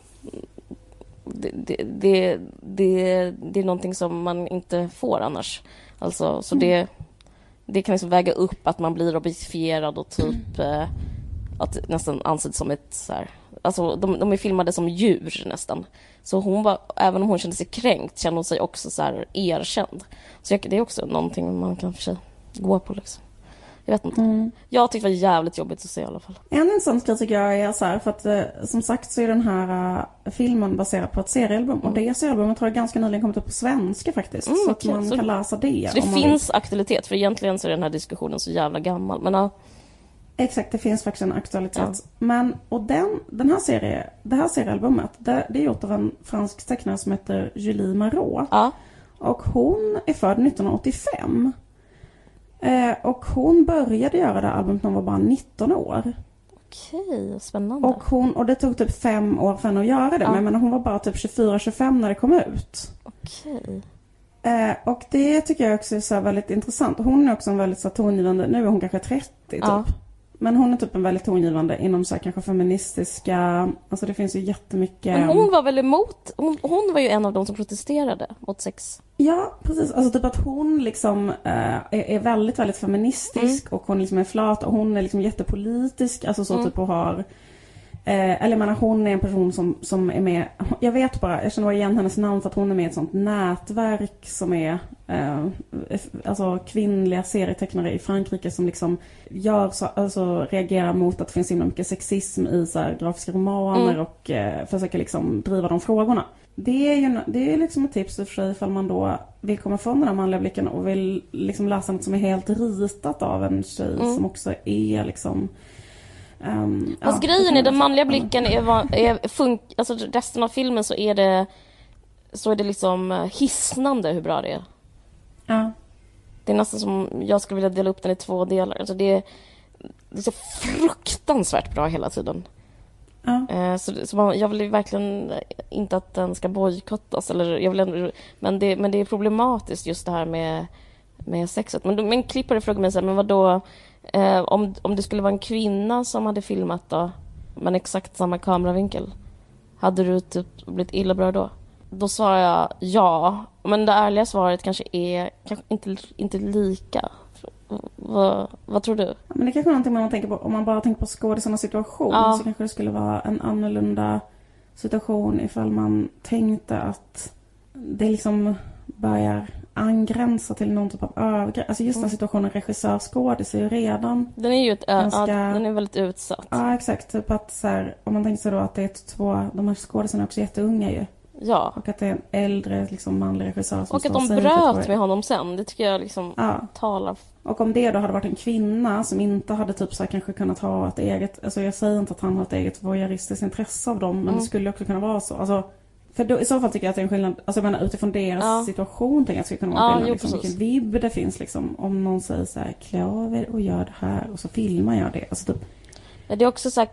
det, det, det, det, det är någonting som man inte får annars. Alltså, så det, det kan liksom väga upp att man blir objektifierad och typ eh, att nästan anses som ett så här, alltså de, de är filmade som djur nästan. Så hon var, även om hon kände sig kränkt kände hon sig också så här erkänd. Så jag, det är också någonting man kan för sig gå på liksom. Jag vet inte. Mm. Jag tyckte det var jävligt jobbigt att se i alla fall. En intressant grej tycker jag är så här, för att eh, som sagt så är den här eh, filmen baserad på ett seriealbum. Och det seriealbumet har ganska nyligen kommit upp på svenska faktiskt. Mm, så att okej. man Så- kan läsa det. Så det om man finns aktualitet, för egentligen så är den här diskussionen så jävla gammal. Men ja, Exakt, det finns faktiskt en aktualitet. Men, och den, den här serie, det här seriealbumet, det, det är gjort av en fransk tecknare som heter Julie Marot. ja. Och hon är född 1985. Eh, och hon började göra det här albumet när hon var bara 19 år. okej, spännande. Och, hon, och det tog typ fem år för henne att göra det. Ja. Men menar, hon var bara typ 24-25 när det kom ut. Okej. Eh, och det tycker jag också är så väldigt intressant. Hon är också en väldigt så tongivande, nu är hon kanske 30 typ. Ja. Men hon är typ en väldigt tongivande inom så här, kanske feministiska, alltså det finns ju jättemycket. Men hon var väl emot, hon, hon var ju en av de som protesterade mot sex. Ja, precis. Alltså typ att hon liksom eh, är, är väldigt, väldigt feministisk och hon liksom är flat och hon är liksom jättepolitisk. Alltså så typ och har Eh, eller menar hon är en person som, som är med, jag vet bara, jag känner bara igen hennes namn för att hon är med i ett sånt nätverk som är eh, alltså kvinnliga serietecknare i Frankrike som liksom gör så, alltså reagerar mot att det finns så himla mycket sexism i så här, grafiska romaner Mm. och eh, försöker liksom driva de frågorna. Det är ju det är liksom ett tips i och för sig ifall man då vill komma från den här manliga blicken och vill liksom läsa något som är helt ritat av en tjej Mm. som också är liksom ehm, Fast ja, grejen är den manliga blicken är, är funk, alltså resten av filmen så är det så är det liksom eh, hisnande hur bra det är. Ja. Det är nästan som jag skulle vilja dela upp den i två delar. Alltså det, är, det är så fruktansvärt bra hela tiden. Ja. Eh, Så, så man, jag vill verkligen inte att den ska bojkottas. Eller jag vill ändå, men, det, men det är problematiskt just det här med, med sexet. Men, men klippare frågar mig så här, men vadå, eh, om, om det skulle vara en kvinna som hade filmat då, men exakt samma kameravinkel, hade du typ blivit illa bra då? Då svarar jag ja, men det ärliga svaret kanske är kanske inte, inte lika. Vad, vad tror du? Men det kanske är någonting man tänker på, om man bara tänker på skådisarnas situation Ja. så kanske det skulle vara en annorlunda situation ifall man tänkte att det liksom börjar angränsar till någon typ av övergrepp. Alltså just den situationen regissör skådis är ju redan Den är ju ett, Ganska- ja, den är väldigt utsatt. Ja exakt, typ att så här, om man tänker sig då att det är två, de här skådisarna är också jätteunga ju. Ja. Och att det är en äldre liksom manlig regissör som Och att de säger typ bröt med honom sen. Det tycker jag liksom Ja, talar... och om det då hade varit en kvinna som inte hade typ så här kanske kunnat ha ett eget, alltså jag säger inte att han har ett eget voyeuristiskt intresse av dem, men Mm. det skulle också kunna vara så. Alltså, för då, i så fall tycker jag att det är en skillnad, alltså jag menar utifrån deras Ja. situation tänker jag skulle kunna vara Ja, skillnad. jo, liksom, vilken vibb det finns liksom. Om någon säger så här, klä av er och gör det här och så filmar jag det. Alltså typ, Det är också så här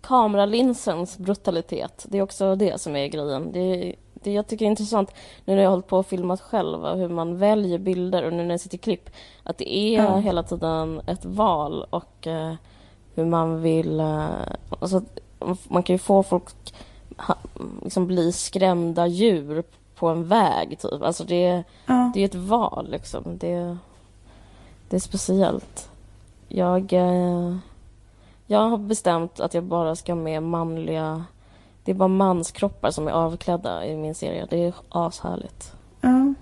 kameralinsens brutalitet. Det är också det som är grejen. Det, är- det jag tycker är intressant nu när jag har hållit på och filmat själv hur man väljer bilder och nu när jag sitter i klipp. Att det är Ja. hela tiden ett val och eh, hur man vill... Eh, alltså, man kan ju få folk liksom bli skrämda djur på en väg typ. Alltså det, ja. det är ett val liksom. Det, det är speciellt. Jag, eh, jag har bestämt att jag bara ska med manliga... Det är bara manskroppar som är avklädda i min serie. Det är ashärligt. Ja.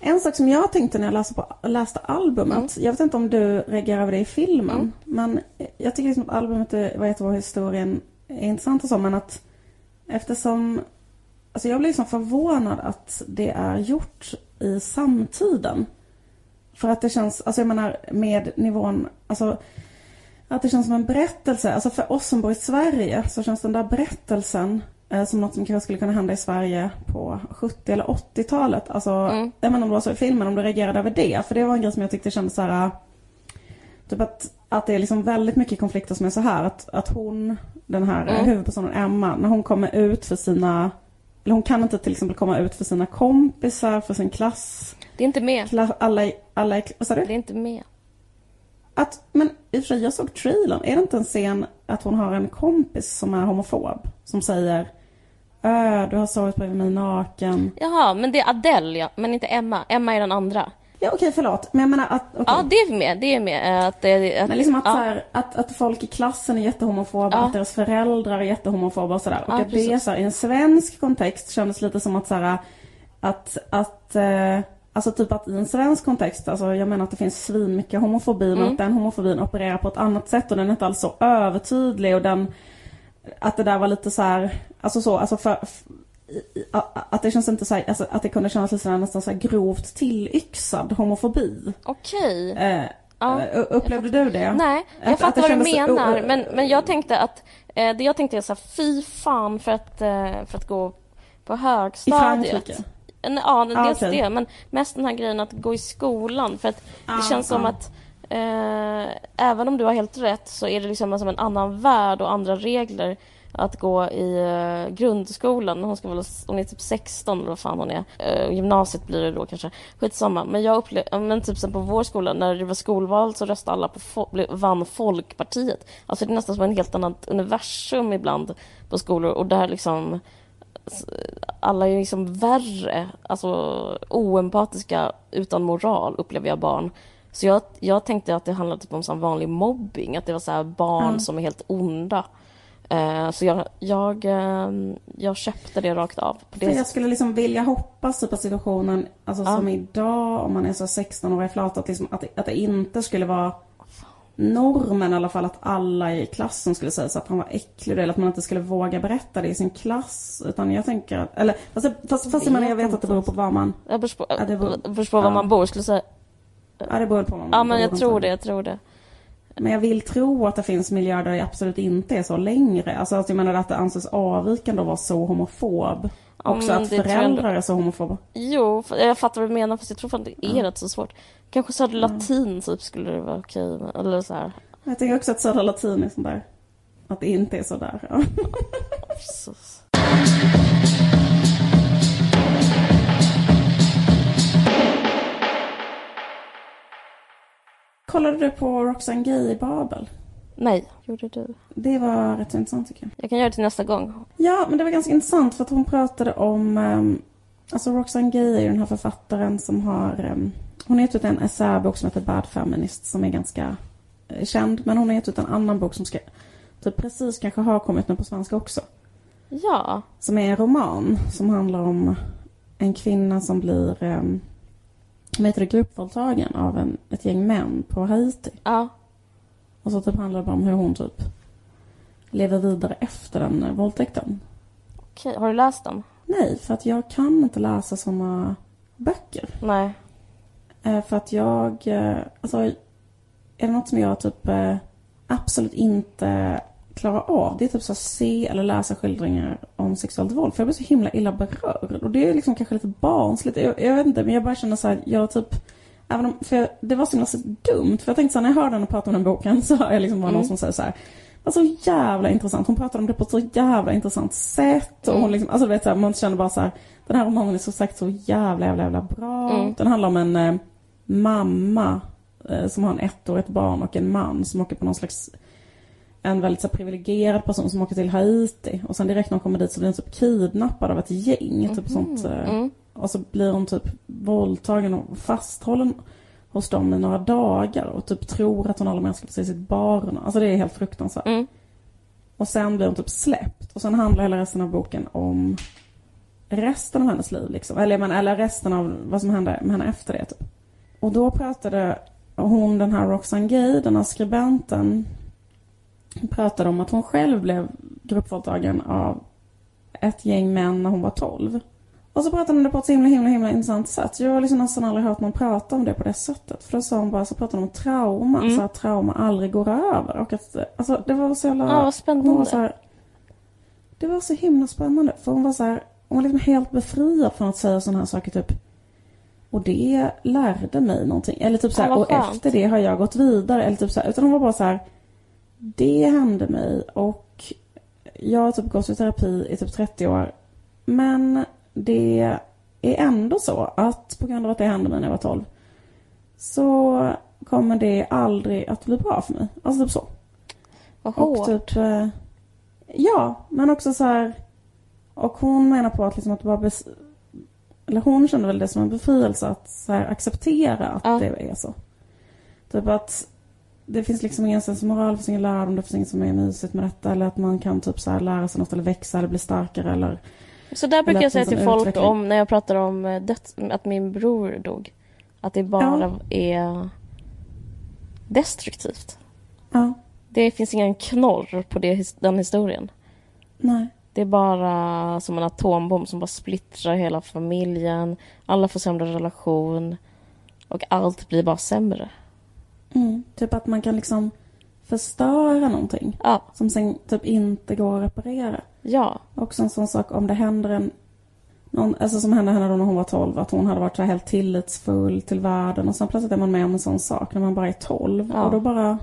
En sak som jag tänkte när jag läste, på, läste albumet, jag vet inte om du reagerar över det i filmen, Mm. men jag tycker liksom att albumet är- vad heter vad historien är intressant och så, men att eftersom, alltså jag blir liksom förvånad att det är gjort i samtiden. För att det känns, alltså jag menar med nivån, alltså att det känns som en berättelse. Alltså för oss som bor i Sverige så känns den där berättelsen eh, som något som kanske skulle kunna hända i Sverige på 70 eller 80-talet. Alltså, Mm. jag inte om det var så i filmen, om du reagerade över det. För det var en grej som jag tyckte kändes så här... eh, Typ att, att det är liksom väldigt mycket konflikter som är så här att, att hon, den här Mm. huvudpersonen Emma, när hon kommer ut för sina... Eller hon kan inte till exempel komma ut för sina kompisar, för sin klass. Det är inte med. klass alla, alla, vad sa du? Det är inte med. Att, men i och för sig, jag såg trailern. Är det inte en scen att hon har en kompis som är homofob? Som säger Ö, du har sovit bredvid mig naken. Jaha, men det är Adele ja. Men inte Emma. Emma är den andra. Ja okej, förlåt. Men jag menar att... okej. Ja, det är med. Det är med. eh, Att, det- att, Men liksom att, ja. här, att, att folk i klassen är jättehomofoba, Ja. att deras föräldrar är jättehomofoba och sådär. Och Ja, att det precis. så här, i en svensk kontext kändes lite som att så här, att, att eh, Alltså typ att i en svensk kontext, alltså jag menar att det finns svinmycket homofobi men Mm. att den homofobin opererar på ett annat sätt och den är inte alls så övertydlig och den Att det där var lite så här, alltså så, alltså för, att det känns inte så här, alltså att det kunde kännas lite så nästan så här grovt tillyxad homofobi. Okej. Eh, Ja, eh, upplevde du det? Nej, jag Att- att fattar det vad du menar. oh. Men, men jag tänkte att... Eh, det jag tänkte är så här, fy fan för att, eh, för att gå på I högstadiet. Frankrike? En- Ja, Ah, dels okej. det, men mest den här grejen att gå i skolan. För att det Ah, känns som ah. att eh, även om du har helt rätt så är det liksom som en annan värld och andra regler att gå i eh, grundskolan. Hon, ska väl, hon är typ 16 eller vad fan hon är. Eh, gymnasiet blir det då kanske. Skitsamma. Men jag upplevde, men typ som på vår skola, när det var skolval så röstade alla på, vann Folkpartiet. Alltså det är nästan som en helt annat universum ibland på skolor och där liksom alla är liksom värre, alltså oempatiska utan moral upplever jag barn. Så jag, jag tänkte att det handlade typ om sån vanlig mobbing, att det var så här barn Ja. som är helt onda. Eh, så jag, jag, eh, jag köpte det rakt av. På det För jag skulle liksom vilja hoppas typ att situationen, alltså Ja. som idag om man är så 16 år i flat, att, liksom, att, att det inte skulle vara normen i alla fall att alla i klassen skulle säga så att han var äcklig eller att man inte skulle våga berätta det i sin klass. Utan jag tänker att, eller fast, fast, fast jag, menar, jag vet att det beror på vad man, Jag beror på, Ja, det beror- beror på var ja. man bor, skulle jag säga. ja det beror på vad man Ja, men bor jag tror det, jag tror det. Men jag vill tro att det finns miljöer där det absolut inte är så längre. Alltså att jag menar att det anses avvikande att vara så homofob. Ja, Också men att tror jag föräldrar är så homofoba. Jo, jag fattar vad du menar, fast jag tror fan det är rätt så svårt. Kanske södra latin typ skulle det vara okej, men- eller så här. Jag tänker också att Södra Latin är sån där. Att det inte är så där. Ja. Kollade du på Roxane Gay i Babel? Nej, gjorde du? Det var rätt intressant tycker jag. Jag kan göra det till nästa gång. Ja, men det var ganska intressant för att hon pratade om... Um, alltså Roxane Gay är ju den här författaren som har... Um, hon har gett ut en essäbok som heter Bad Feminist som är ganska eh, känd. Men hon har gett ut en annan bok som ska... Typ precis kanske har kommit nu på svenska också. Ja. Som är en roman som handlar om en kvinna som blir... Um, Vad heter det? Gruppvåldtagen av en, ett gäng män på Haiti. Ja. Och så typ handlar det bara om hur hon typ lever vidare efter den våldtäkten. Okej, har du läst den? Nej, för att jag kan inte läsa såna böcker. Nej. Eh, för att jag, eh, alltså, är det något som jag typ eh, absolut inte klarar av, det är typ så att se eller läsa skildringar om sexuellt våld. För jag blir så himla illa berörd. Och det är liksom kanske lite barnsligt. Jag, jag vet inte, men jag bara känner så här, jag typ Även om, för jag, det var så himla så dumt. För jag tänkte så här, när jag hörde henne prata om den boken så hör jag liksom bara någon som säger så här. Det var så jävla intressant. Hon pratade om det på ett så jävla intressant sätt. Och hon liksom, alltså du vet så här, man känner bara så här. Den här romanen är så sagt så jävla, jävla, jävla bra. Mm. Den handlar om en eh, mamma eh, som har en ettårigt barn och en man som åker på någon slags en väldigt så här, privilegierad person som åker till Haiti. Och sen direkt när hon kommer dit så blir hon typ kidnappad av ett gäng. Typ sånt. eh, Mm. Och så blir hon typ våldtagen och fasthållen hos dem i några dagar. Och typ tror att hon mer ska få se sitt barn. Alltså det är helt fruktansvärt. Mm. Och sen blir hon typ släppt. Och sen handlar hela resten av boken om resten av hennes liv. Liksom. Eller, men, eller resten av vad som hände med henne efter det. Typ. Och då pratade hon, den här Roxane Gay, den här skribenten, pratade om att hon själv blev gruppvåldtagen av ett gäng män när hon var 12. Och så pratade hon det på ett så himla, himla, himla intressant sätt. Jag har liksom nästan aldrig hört någon prata om det på det sättet. För då sa hon bara, så pratade hon om trauma, Mm. så att trauma aldrig går över. Och att, alltså det var så jävla... Ja, vad spännande. Var här, det var så himla spännande. För hon var så här, hon var liksom helt befriad från att säga sådana här saker typ. Och det lärde mig någonting. Eller typ så här, Ja, och efter det har jag gått vidare. Eller typ så här, utan hon var bara så här. Det hände mig och jag har typ gått i terapi i typ 30 år. Men det är ändå så att på grund av att det hände mig när jag var 12 så kommer det aldrig att bli bra för mig. Alltså typ så. Vad Och hårt. typ... eh, Ja, men också så här... Och hon menar på att liksom att bara... Bes, eller hon kände väl det som en befrielse att så här, acceptera att Ja. det är så. Typ att det finns liksom ingen sensmoral, det finns ingen lärdom, det finns inget som är mysigt med detta. Eller att man kan typ så här lära sig något eller växa eller bli starkare eller... Så där brukar jag säga till folk utveckling. om när jag pratar om eh, döds, att min bror dog. Att det bara är destruktivt. Ja, Det finns ingen knorr på det, den historien. nej. Det är bara som en atombomb som bara splittrar hela familjen. Alla får sämre relation. Och allt blir bara sämre. Mm. Typ att man kan liksom förstöra någonting Ja, som sen typ inte går att reparera. ja, Också en sån sak om det händer en... Någon, alltså som hände henne då när hon var 12, att hon hade varit så här helt tillitsfull till världen och sen plötsligt är man med om en sån sak när man bara är 12. Ja. Och då bara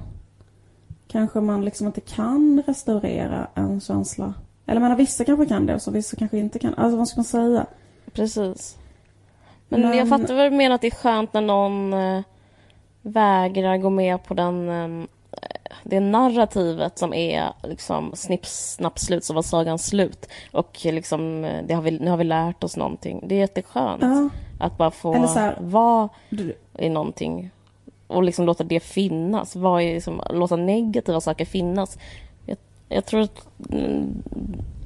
kanske man liksom inte kan restaurera en känsla. Eller menar vissa kanske kan det och så vissa kanske inte kan. Alltså vad ska man säga? precis. Men, Men- jag fattar vad du menar att det är skönt när någon eh, vägrar gå med på den, eh, det narrativet som är liksom snipp, snapp, slut, så var sagan slut. Och liksom, eh, det har vi, nu har vi lärt oss någonting. Det är jätteskönt Ja, att bara få här- vara i någonting och liksom låta det finnas. Vad är liksom, låta negativa saker finnas. Jag, jag tror att mm,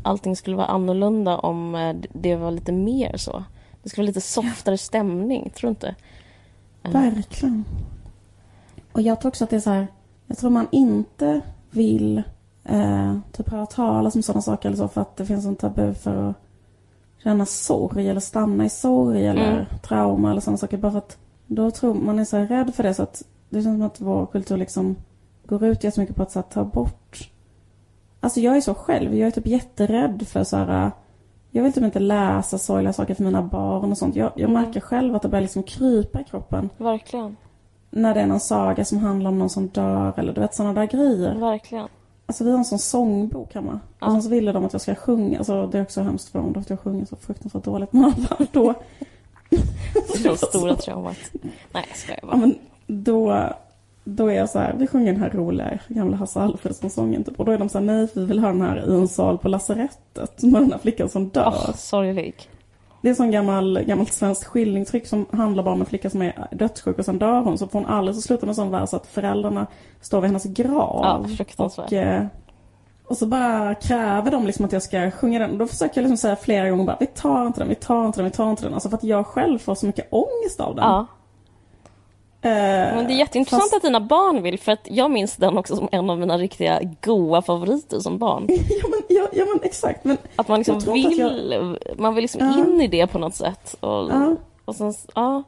allting skulle vara annorlunda om eh, det var lite mer så. Det skulle vara lite softare stämning, tror du inte? Eh, verkligen. Och jag tror också att det är så här. Jag tror man inte vill eh, typ höra talas om sådana saker eller så för att det finns en tabu för att känna sorg eller stanna i sorg eller Mm. trauma eller sådana saker. Bara för att då tror man är så här rädd för det så att det känns som att vår kultur liksom går ut jättemycket på att så här, ta bort. Alltså jag är så själv. Jag är typ jätterädd för så här. Jag vill typ inte läsa sorgliga saker för mina barn och sånt. Jag, jag Mm. märker själv att det börjar liksom krypa i kroppen Verkligen. När det är någon saga som handlar om någon som dör eller du vet sådana där grejer. Verkligen. Alltså vi har en sån sångbok hemma. Ja. Och sen så ville de att jag ska sjunga. Alltså det är också hemskt för dem, då att jag sjunger så fruktansvärt dåligt. Men då... Det stora traumat. Nej, jag skojar Ja bara. men då... Då är jag så här, vi sjunger den här roliga gamla Hasse Alfredson-sången typ. Och då är de så här, nej vi vill ha den här i en sal på lasarettet. Med den här flickan som dör. Åh, sorglig. Det är sån gammal, gammalt svenskt skildringstryck som handlar bara om en flicka som är dödssjuk och sen dör hon. Så får hon aldrig så slutar med sån vers att föräldrarna står vid hennes grav. Ja, och, eh, och så bara kräver de liksom att jag ska sjunga den. Och då försöker jag liksom säga flera gånger bara, vi tar inte den, vi tar inte den, vi tar inte den. Alltså för att jag själv får så mycket ångest av den. Ja, Men det är jätteintressant fast- att dina barn vill, för att jag minns den också som en av mina riktiga goa favoriter som barn. ja, men, ja, ja men exakt. Men, Att man liksom Jag vill, man vill liksom Ja. in i det på något sätt. Och, Ja. och sen, ja.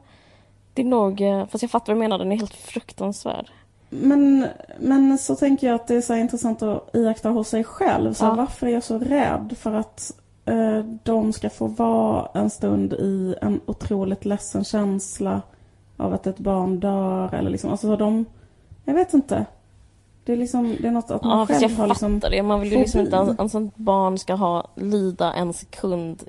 Det är nog, eh, fast jag fattar vad du menar, den är helt fruktansvärd. men, men så tänker jag att det är så intressant att iaktta hos sig själv. Så Ja. Varför är jag så rädd för att eh, de ska få vara en stund i en otroligt ledsen känsla av att ett barn dör eller liksom, alltså de, jag vet inte. Det är liksom, det är något att man Ja, fast jag själv har liksom det. Man vill ju liksom inte att att ett barn ska ha lida en sekund.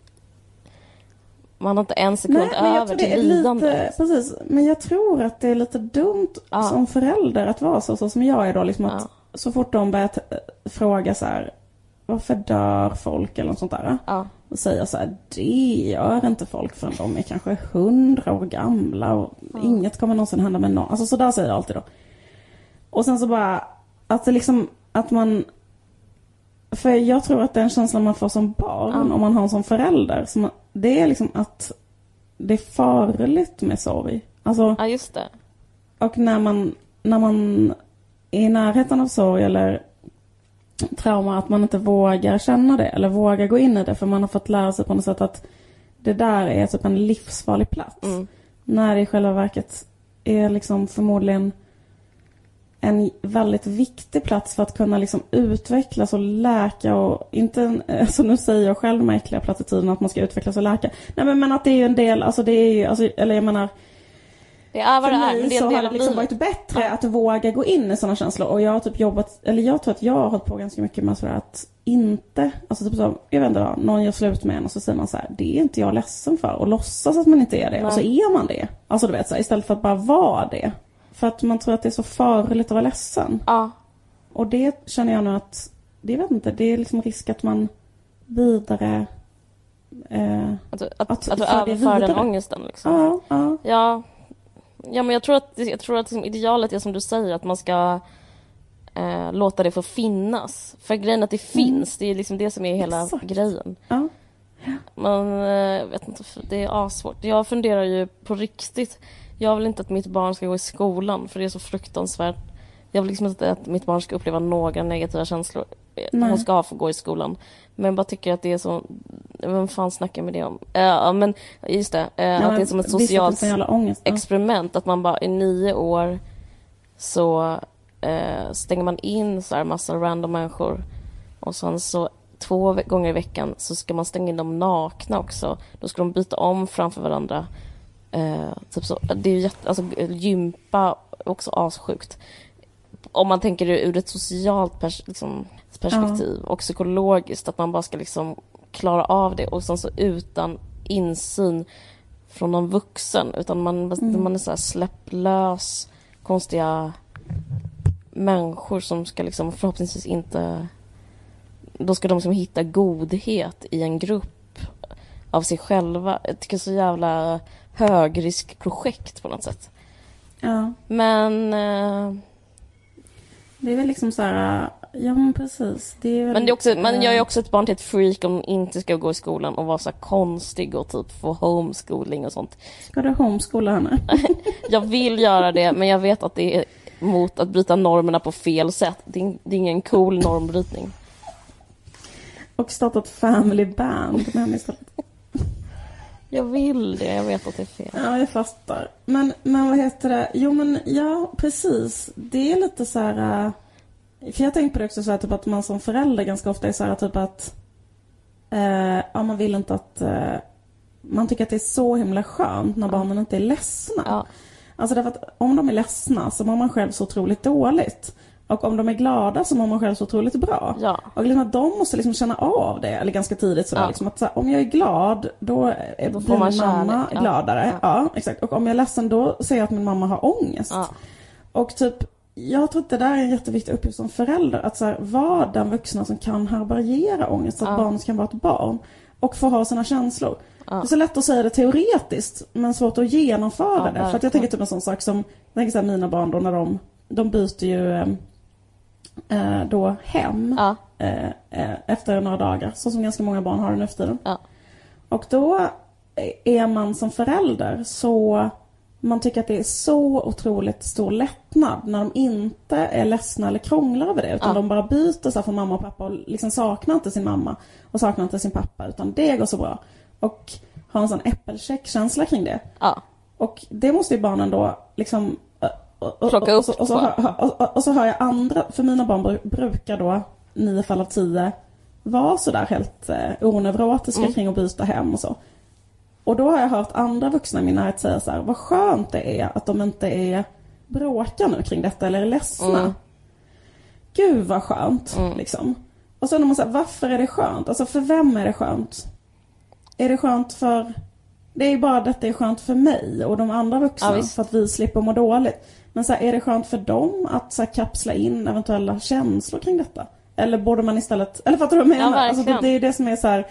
Man har inte en sekund Nej, över till är lidande. lite, precis. Men jag tror att det är lite dumt Ja. som förälder att vara så, så som jag är då. Liksom att Så fort de börjar fråga så här, varför dör folk eller något sånt där. Ja. Och säga så här, det gör inte folk förrän de är kanske hundra år gamla och inget kommer någonsin hända med någon. Alltså så där säger jag alltid då. Och sen så bara, att det liksom, att man för jag tror att den känslan man får som barn, om man har en som förälder, som, det är liksom att det är farligt med sorg. Alltså, ja, just det. och när man, när man är i närheten av sorg eller trauma, att man inte vågar känna det eller vågar gå in i det för man har fått lära sig på något sätt att det där är typ en livsfarlig plats. Mm. När det i själva verket är liksom förmodligen en väldigt viktig plats för att kunna liksom utvecklas och läka och inte, en- alltså nu säger jag själv med äckliga plattityden att man ska utvecklas och läka. Nej men, men att det är ju en del, alltså det är ju, alltså, eller jag menar Det är vad för det är, mig men det är så en har del det av liksom livet. varit bättre att våga gå in i sådana känslor. Och jag har typ jobbat, eller jag tror att jag har hållit på ganska mycket med sådär att inte, alltså typ så, jag vet inte då, någon gör slut med en och så säger man så här, det är inte jag ledsen för. Och låtsas att man inte är det. Och så är man det. Alltså du vet så här, istället för att bara vara det. För att man tror att det är så farligt att vara ledsen. Ja, Och det känner jag nu att, det vet inte, det är liksom risk att man vidare, eh, att, du- att, Att att, du det överför den ångesten liksom. ja, ja. Ja, ja men jag tror att, jag tror att liksom idealet är som du säger, att man ska eh, låta det få finnas. För grejen att det finns, det är liksom det som är hela Exakt. grejen. ja. Men eh, jag vet inte, det är asvårt. Jag funderar ju på riktigt. Jag vill inte att mitt barn ska gå i skolan för det är så fruktansvärt. Jag vill liksom inte att mitt barn ska uppleva några negativa känslor. Eh, Nej. Hon ska få gå i skolan. Men jag bara tycker att det är så... Vem fan snackar med det om? Eh, Ja men just det. eh, Ja, att det är som ett socialt ångest. Experiment. Att man bara i nio år så eh, stänger man in så här massa random människor. Och sen så två gånger i veckan så ska man stänga in dem nakna också. Då ska de byta om framför varandra. Typ så. Det är ju jätte, alltså gympa också assjukt. Om man tänker det ur ett socialt pers- liksom, perspektiv och psykologiskt att man bara ska liksom klara av det och sen så utan insyn från någon vuxen utan man, man är så här släpplös konstiga människor som ska liksom förhoppningsvis inte då ska de som hitta godhet i en grupp av sig själva. Jag tycker så jävla högriskprojekt på något sätt. Ja. Men, eh, Det är väl liksom så här, ja men precis. Det är väl, men det är också, man eh, gör ju också ett barn till ett freak om inte ska gå i skolan och vara så konstig och typ få homeschooling och sånt. Ska du homeschoola henne? Jag vill göra det men jag vet att det är mot att bryta normerna på fel sätt. Det är, det är ingen cool normbrytning. Och starta ett family band med henne istället. Jag vill det, jag vet att det är fel. Ja, jag fattar. Men, men vad heter det? Jo men ja, precis. Det är lite så här... För jag tänker på det också så här, typ att man som förälder ganska ofta är så här typ att... Eh, ja, man vill inte att... Eh, man tycker att det är så himla skönt när barnen inte är ledsna. Ja. Alltså därför att om de är ledsna så mår man själv så otroligt dåligt. Och om de är glada så mår man själv så otroligt bra. Ja. Och liksom att de måste liksom känna av det, eller ganska tidigt sådär. Ja. Liksom att så här, om jag är glad, då, är, Då blir min mamma ja. gladare. Ja. Exakt. Och om jag är ledsen, då ser jag att min mamma har ångest. Och typ, jag tror att det där är en jätteviktig uppgift som förälder. Att så här, vara den vuxna som kan härbärgera ångest. Så att Ja. barnet kan vara ett barn. Och få ha sina känslor. Ja. Det är så lätt att säga det teoretiskt, men svårt att genomföra Ja, det. För att jag tänker typ en sån sak som, jag tänker så här, mina barn då när de, de byter ju eh, eh, då hem eh, eh, efter några dagar. Så som ganska många barn har det nu för tiden. Och då är man som förälder så man tycker att det är så otroligt stor lättnad när de inte är ledsna eller krånglar över det. Utan Ja. de bara byter så från mamma och pappa och liksom saknar inte sin mamma och saknar inte sin pappa. Utan det går så bra. Och har en sån äppelcheckkänsla kring det. Ja. Och det måste ju barnen då liksom och, och, och, Plocka och, så- upp och, så, på. hör- och, och, och så hör jag andra, för mina barn bru- brukar då nio fall av tio vara sådär helt eh, onevrotiska Mm. kring att byta hem och så. Och då har jag hört andra vuxna i min närhet säga så här, vad skönt det är att de inte är bråkar nu kring detta eller är ledsna. Mm. Gud vad skönt, liksom. Och sen när man säger, varför är det skönt? Alltså för vem är det skönt? Är det skönt för... Det är ju bara att det är skönt för mig och de andra vuxna Ja, för att vi slipper må dåligt. Men så här, är det skönt för dem att så här, kapsla in eventuella känslor kring detta? Eller borde man istället... Eller fattar du vad jag menar? Ja, alltså, det, det är det som är så här...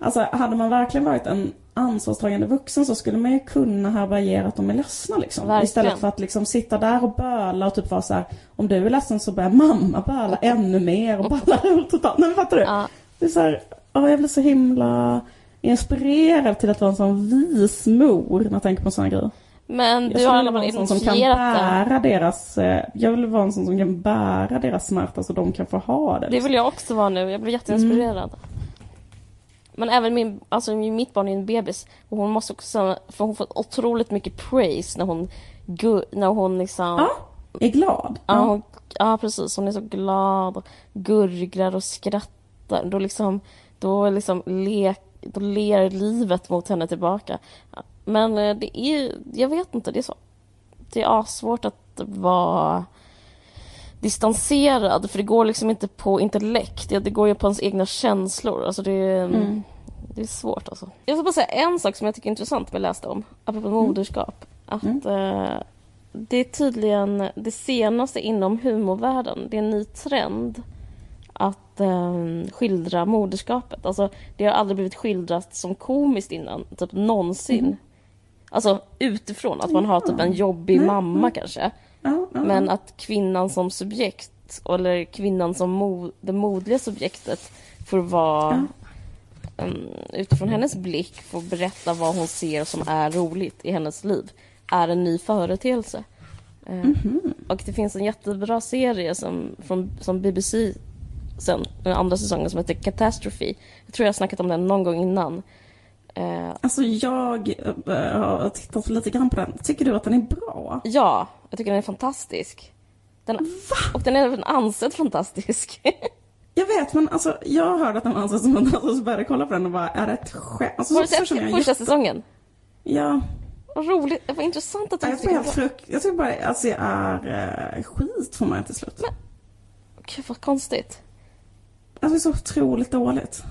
Alltså hade man verkligen varit en ansvarstagande vuxen så skulle man ju kunna härbärgera att de är ledsna liksom. Verkligen. Istället för att liksom sitta där och böla och typ vara så här, om du är ledsen så börjar mamma böla ännu mer och böla ut totalt. Nej men fattar du? Ja. Det är så här, ja, jag blir så himla inspirerad till att vara en sån vis mor när jag tänker på såna grejer. Men Jag du skulle har alla en sån som kan identifierat det. bära deras, eh, jag vill vara en sån som kan bära deras smärta så de kan få ha det. Det vill jag också vara nu. Jag blir jätteinspirerad. Men även min, alltså mitt barn är en bebis och hon måste också, för hon får otroligt mycket praise när hon, när hon liksom Ja, är glad. Ja, hon, ja precis. Hon är så glad och gurglar och skrattar. Då liksom, då liksom le, då ler livet mot henne tillbaka. Men eh, det är, jag vet inte, det är så. Det är svårt att vara distanserad för det går liksom inte på intellekt. Det går ju på ens egna känslor. Alltså det, är- det är svårt alltså. Jag ska bara säga en sak som jag tycker är intressant med läste om, apropå moderskap. Att eh, det är tydligen det senaste inom humorvärlden. Det är en ny trend att eh, skildra moderskapet. Alltså, det har aldrig blivit skildrat som komiskt innan, typ någonsin. Alltså utifrån, att man har typ en jobbig mamma kanske. Ja, ja, Men att kvinnan som subjekt, eller kvinnan som mo- det modliga subjektet får vara um, utifrån hennes blick får berätta vad hon ser som är roligt i hennes liv. Är en ny företeelse. Eh, Och det finns en jättebra serie som, från, som BBC sen, den andra säsongen som heter Catastrophe. Jag tror jag har snackat om den någon gång innan. Eh, Alltså jag äh, har tittat lite grann på den. Tycker du att den är bra? ja, jag tycker den är fantastisk. Den, och den är även ansedd fantastisk. Jag vet men alltså jag hörde att den var ansedd som en och så började jag kolla på den och bara, är det ett skämt? Alltså, Har du så- första jätte- säsongen? Ja, Vad roligt, vad intressant att du jag helt tycker det. frukt... Jag tycker bara alltså jag är äh, skit för mig till slut. Gud vad konstigt. Alltså det är så otroligt dåligt.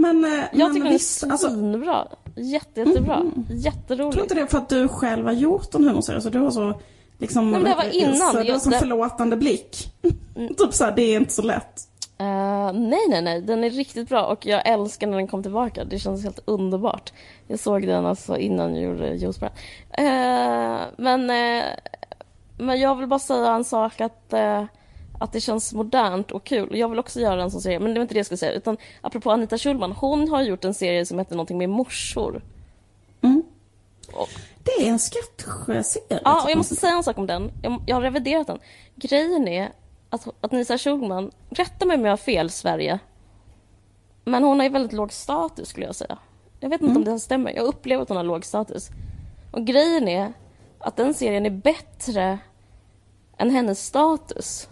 Men, äh, Jag men tycker den visst, är alltså, svinbra. Jätte, jättebra. tror Jätterolig. inte det är för att du själv har gjort en humorserie så du har så liksom... Nej, men det var innan. Så, som det- förlåtande blick. typ såhär, det är inte så lätt. Eh, nej, nej, nej. Den är riktigt bra och jag älskar när den kom tillbaka. Det känns helt underbart. Jag såg den alltså innan jag gjorde juicebrand. Uh, men, eh, men jag vill bara säga en sak att, eh, att det känns modernt och kul. Jag vill också göra en sån serie, men det var inte det jag skulle säga. Utan apropå Anita Schulman, hon har gjort en serie som heter någonting med morsor. Och- Det är en sketchserie. Ja, och jag måste säga en sak om den. Jag, jag har reviderat den. Grejen är att, att Nisa Schulman, rätta mig om jag har fel Sverige, men hon har ju väldigt låg status skulle jag säga. Jag vet inte om det stämmer. Jag upplever att hon har låg status. Och grejen är att den serien är bättre än hennes status.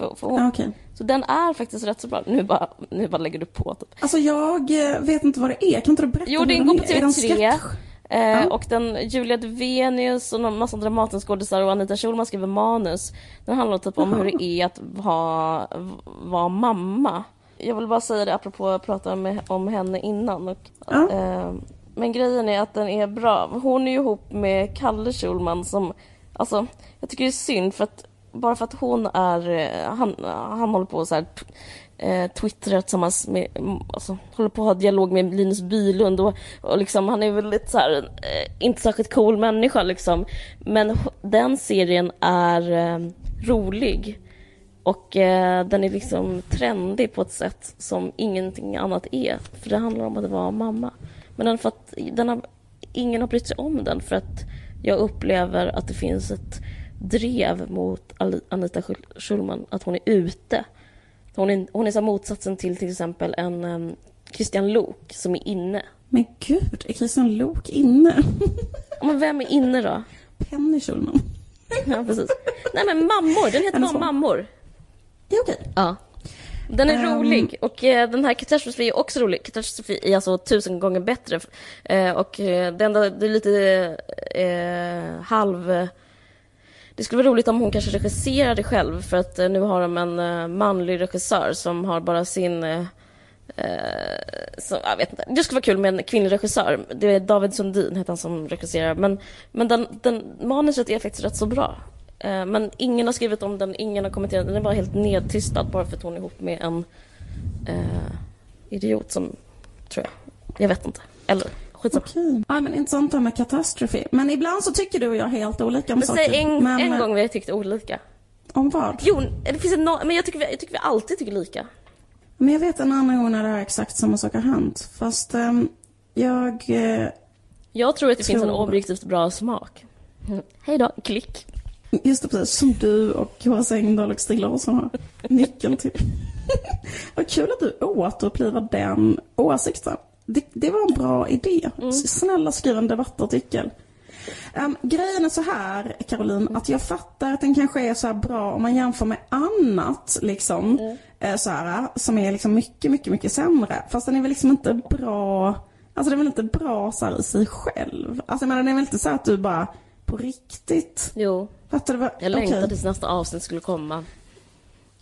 För, för Ja, okej. Så den är faktiskt rätt så bra. Nu bara, nu bara lägger du på typ. Alltså jag eh, vet inte vad det är. Kan inte du berätta Jo, hur går den på är? Är det en TV3. sketch? Eh, Ja. Och den Julia Duvenius och en massa Dramatenskådisar och Anita Schulman skriver manus. Den handlar typ om Jaha. hur det är att vara, vara mamma. Jag vill bara säga det apropå att prata med, om henne innan. Och, Ja. eh, men grejen är att den är bra. Hon är ju ihop med Kalle Schulman som, alltså, jag tycker det är synd för att bara för att hon är, eh, han, han håller på så här eh, twittrar tillsammans med, mm, alltså, håller på att ha dialog med Linus Bylund och, och liksom, han är väl lite så här, eh, inte särskilt cool människa liksom. Men den serien är eh, rolig. Och eh, den är liksom trendig på ett sätt som ingenting annat är. För det handlar om att vara mamma. Men den, för att, den har ingen har brytt sig om den för att jag upplever att det finns ett drev mot Anita Schul- Schulman, att hon är ute. Hon är, hon är så motsatsen till till exempel en um, Christian Lok som är inne. Men gud, är Christian Lok inne? Men vem är inne då? Penny Schulman. Ja, precis. Nej men Mammor, den heter Är det bara? Mammor. Ja, okej. Ja. Den är Ehm. rolig och eh, den här Katastrofi är också rolig. Katastrofi är alltså tusen gånger bättre. Eh, och eh, det enda, det är lite eh, halv... Det skulle vara roligt om hon kanske regisserade själv för att eh, nu har de en eh, manlig regissör som har bara sin... Eh, eh, så, jag vet inte. Det skulle vara kul med en kvinnlig regissör. Det är David Sundin heter han som regisserar. Men, men den, den, manuset är faktiskt rätt så bra. Eh, Men ingen har skrivit om den, ingen har kommenterat den. Den är bara helt nedtystad bara för att hon är ihop med en eh, idiot som, tror jag. Jag vet inte. Eller skitsamma. Okej. Ja, men intressant det här med katastrofi. Men ibland så tycker du och jag helt olika om Men saker. säg en, men, en eh, gång vi har tyckt olika. Om vad? Jo, det finns en, men jag tycker, vi, jag tycker vi alltid tycker lika. Men jag vet en annan gång när det här exakt samma sak har hänt. Fast ehm, jag... eh, Jag tror att det finns en Tror- objektivt bra smak. Mm. Hej då, klick. Just det, precis. Som du och Horace Engdahl och Stig Larsson har nyckeln till. Vad kul att du återupplivar den åsikten. Det, det var en bra idé. S- Snälla skriv en debattartikel. Um, grejen är så här, Caroline, att jag fattar att den kanske är så bra om man jämför med annat, liksom, eh, så här, som är liksom mycket, mycket, mycket sämre. Fast den är väl liksom inte bra, alltså den är väl inte bra så här i sig själv. Alltså jag menar, det är väl inte så att du bara på riktigt Jo, Fattar du vad? jag längtade Okej. tills nästa avsnitt skulle komma.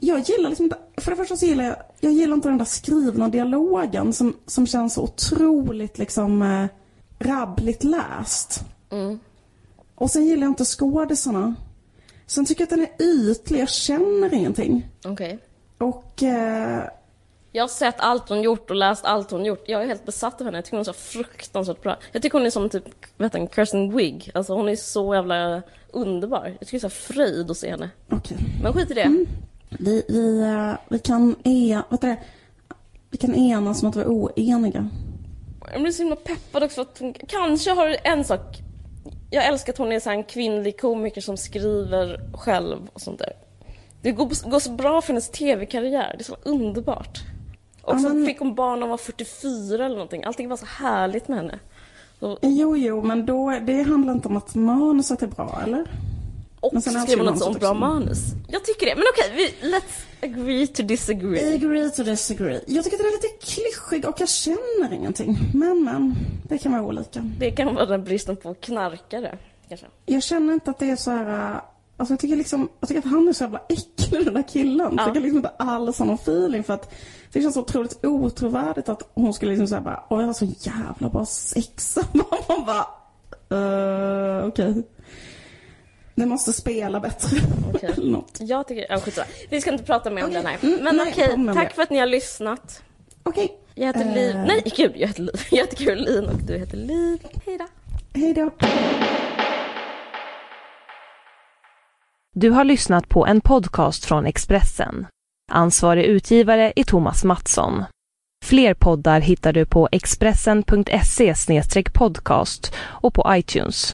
Jag gillar liksom inte, för det första så gillar jag, jag gillar inte den där skrivna dialogen som, som känns så otroligt liksom eh, rabbligt läst. Mm. Och sen gillar jag inte skådisarna. Sen tycker jag att den är ytlig, jag känner ingenting. Okej. Och eh, Jag har sett allt hon gjort och läst allt hon gjort. Jag är helt besatt av henne. Jag tycker hon är så fruktansvärt bra. Jag tycker hon är som typ, vet du, Kirsten Wigg. Alltså hon är så jävla underbar. Jag tycker det är så fröjd att se henne. okej. Men skit i det. Vi, vi, eh, vi kan e, du det? Vi kan enas om att är oeniga. Jag blir så himla peppad också att hon kanske har en sak. Jag älskar att hon är så en kvinnlig komiker som skriver själv och sånt där. Det går, går så bra för hennes tv-karriär. Det är så underbart. Och Ja, så men- fick hon barn när hon var 44 eller någonting. Allting var så härligt med henne. Och, Jo, jo, men då, det handlar inte om att manuset är bra, eller? Och Men sen ett man sånt bra manus. Jag tycker det. Men okej, vi, let's agree to disagree. Agree to disagree. Jag tycker att den är lite klyschig och jag känner ingenting. Men, men, det kan vara olika. Det kan vara den bristen på knarkare. Kanske. Jag känner inte att det är så här... äh, Alltså jag tycker liksom, jag tycker att han är så jävla äcklig den där killen. Ja. Jag tycker liksom inte alls har någon feeling för att det känns så otroligt otrovärdigt att hon skulle liksom säga bara, åh jag har så jävla bra sex. Man bara, uh, okej. Det måste spela bättre. Eller något. Jag tycker, ja skitsamma. Vi ska inte prata mer om Okej. den här. Mm, Men nej, okej, med tack för att ni har lyssnat. Okej. Jag heter Eh. Liv. Nej, gud, jag heter Liv. Jag heter Caroline och du heter Liv. Hej då. Hej då. Du har lyssnat på en podcast från Expressen. Ansvarig utgivare är Thomas Mattsson. Fler poddar hittar du på expressen.se podcast och på iTunes.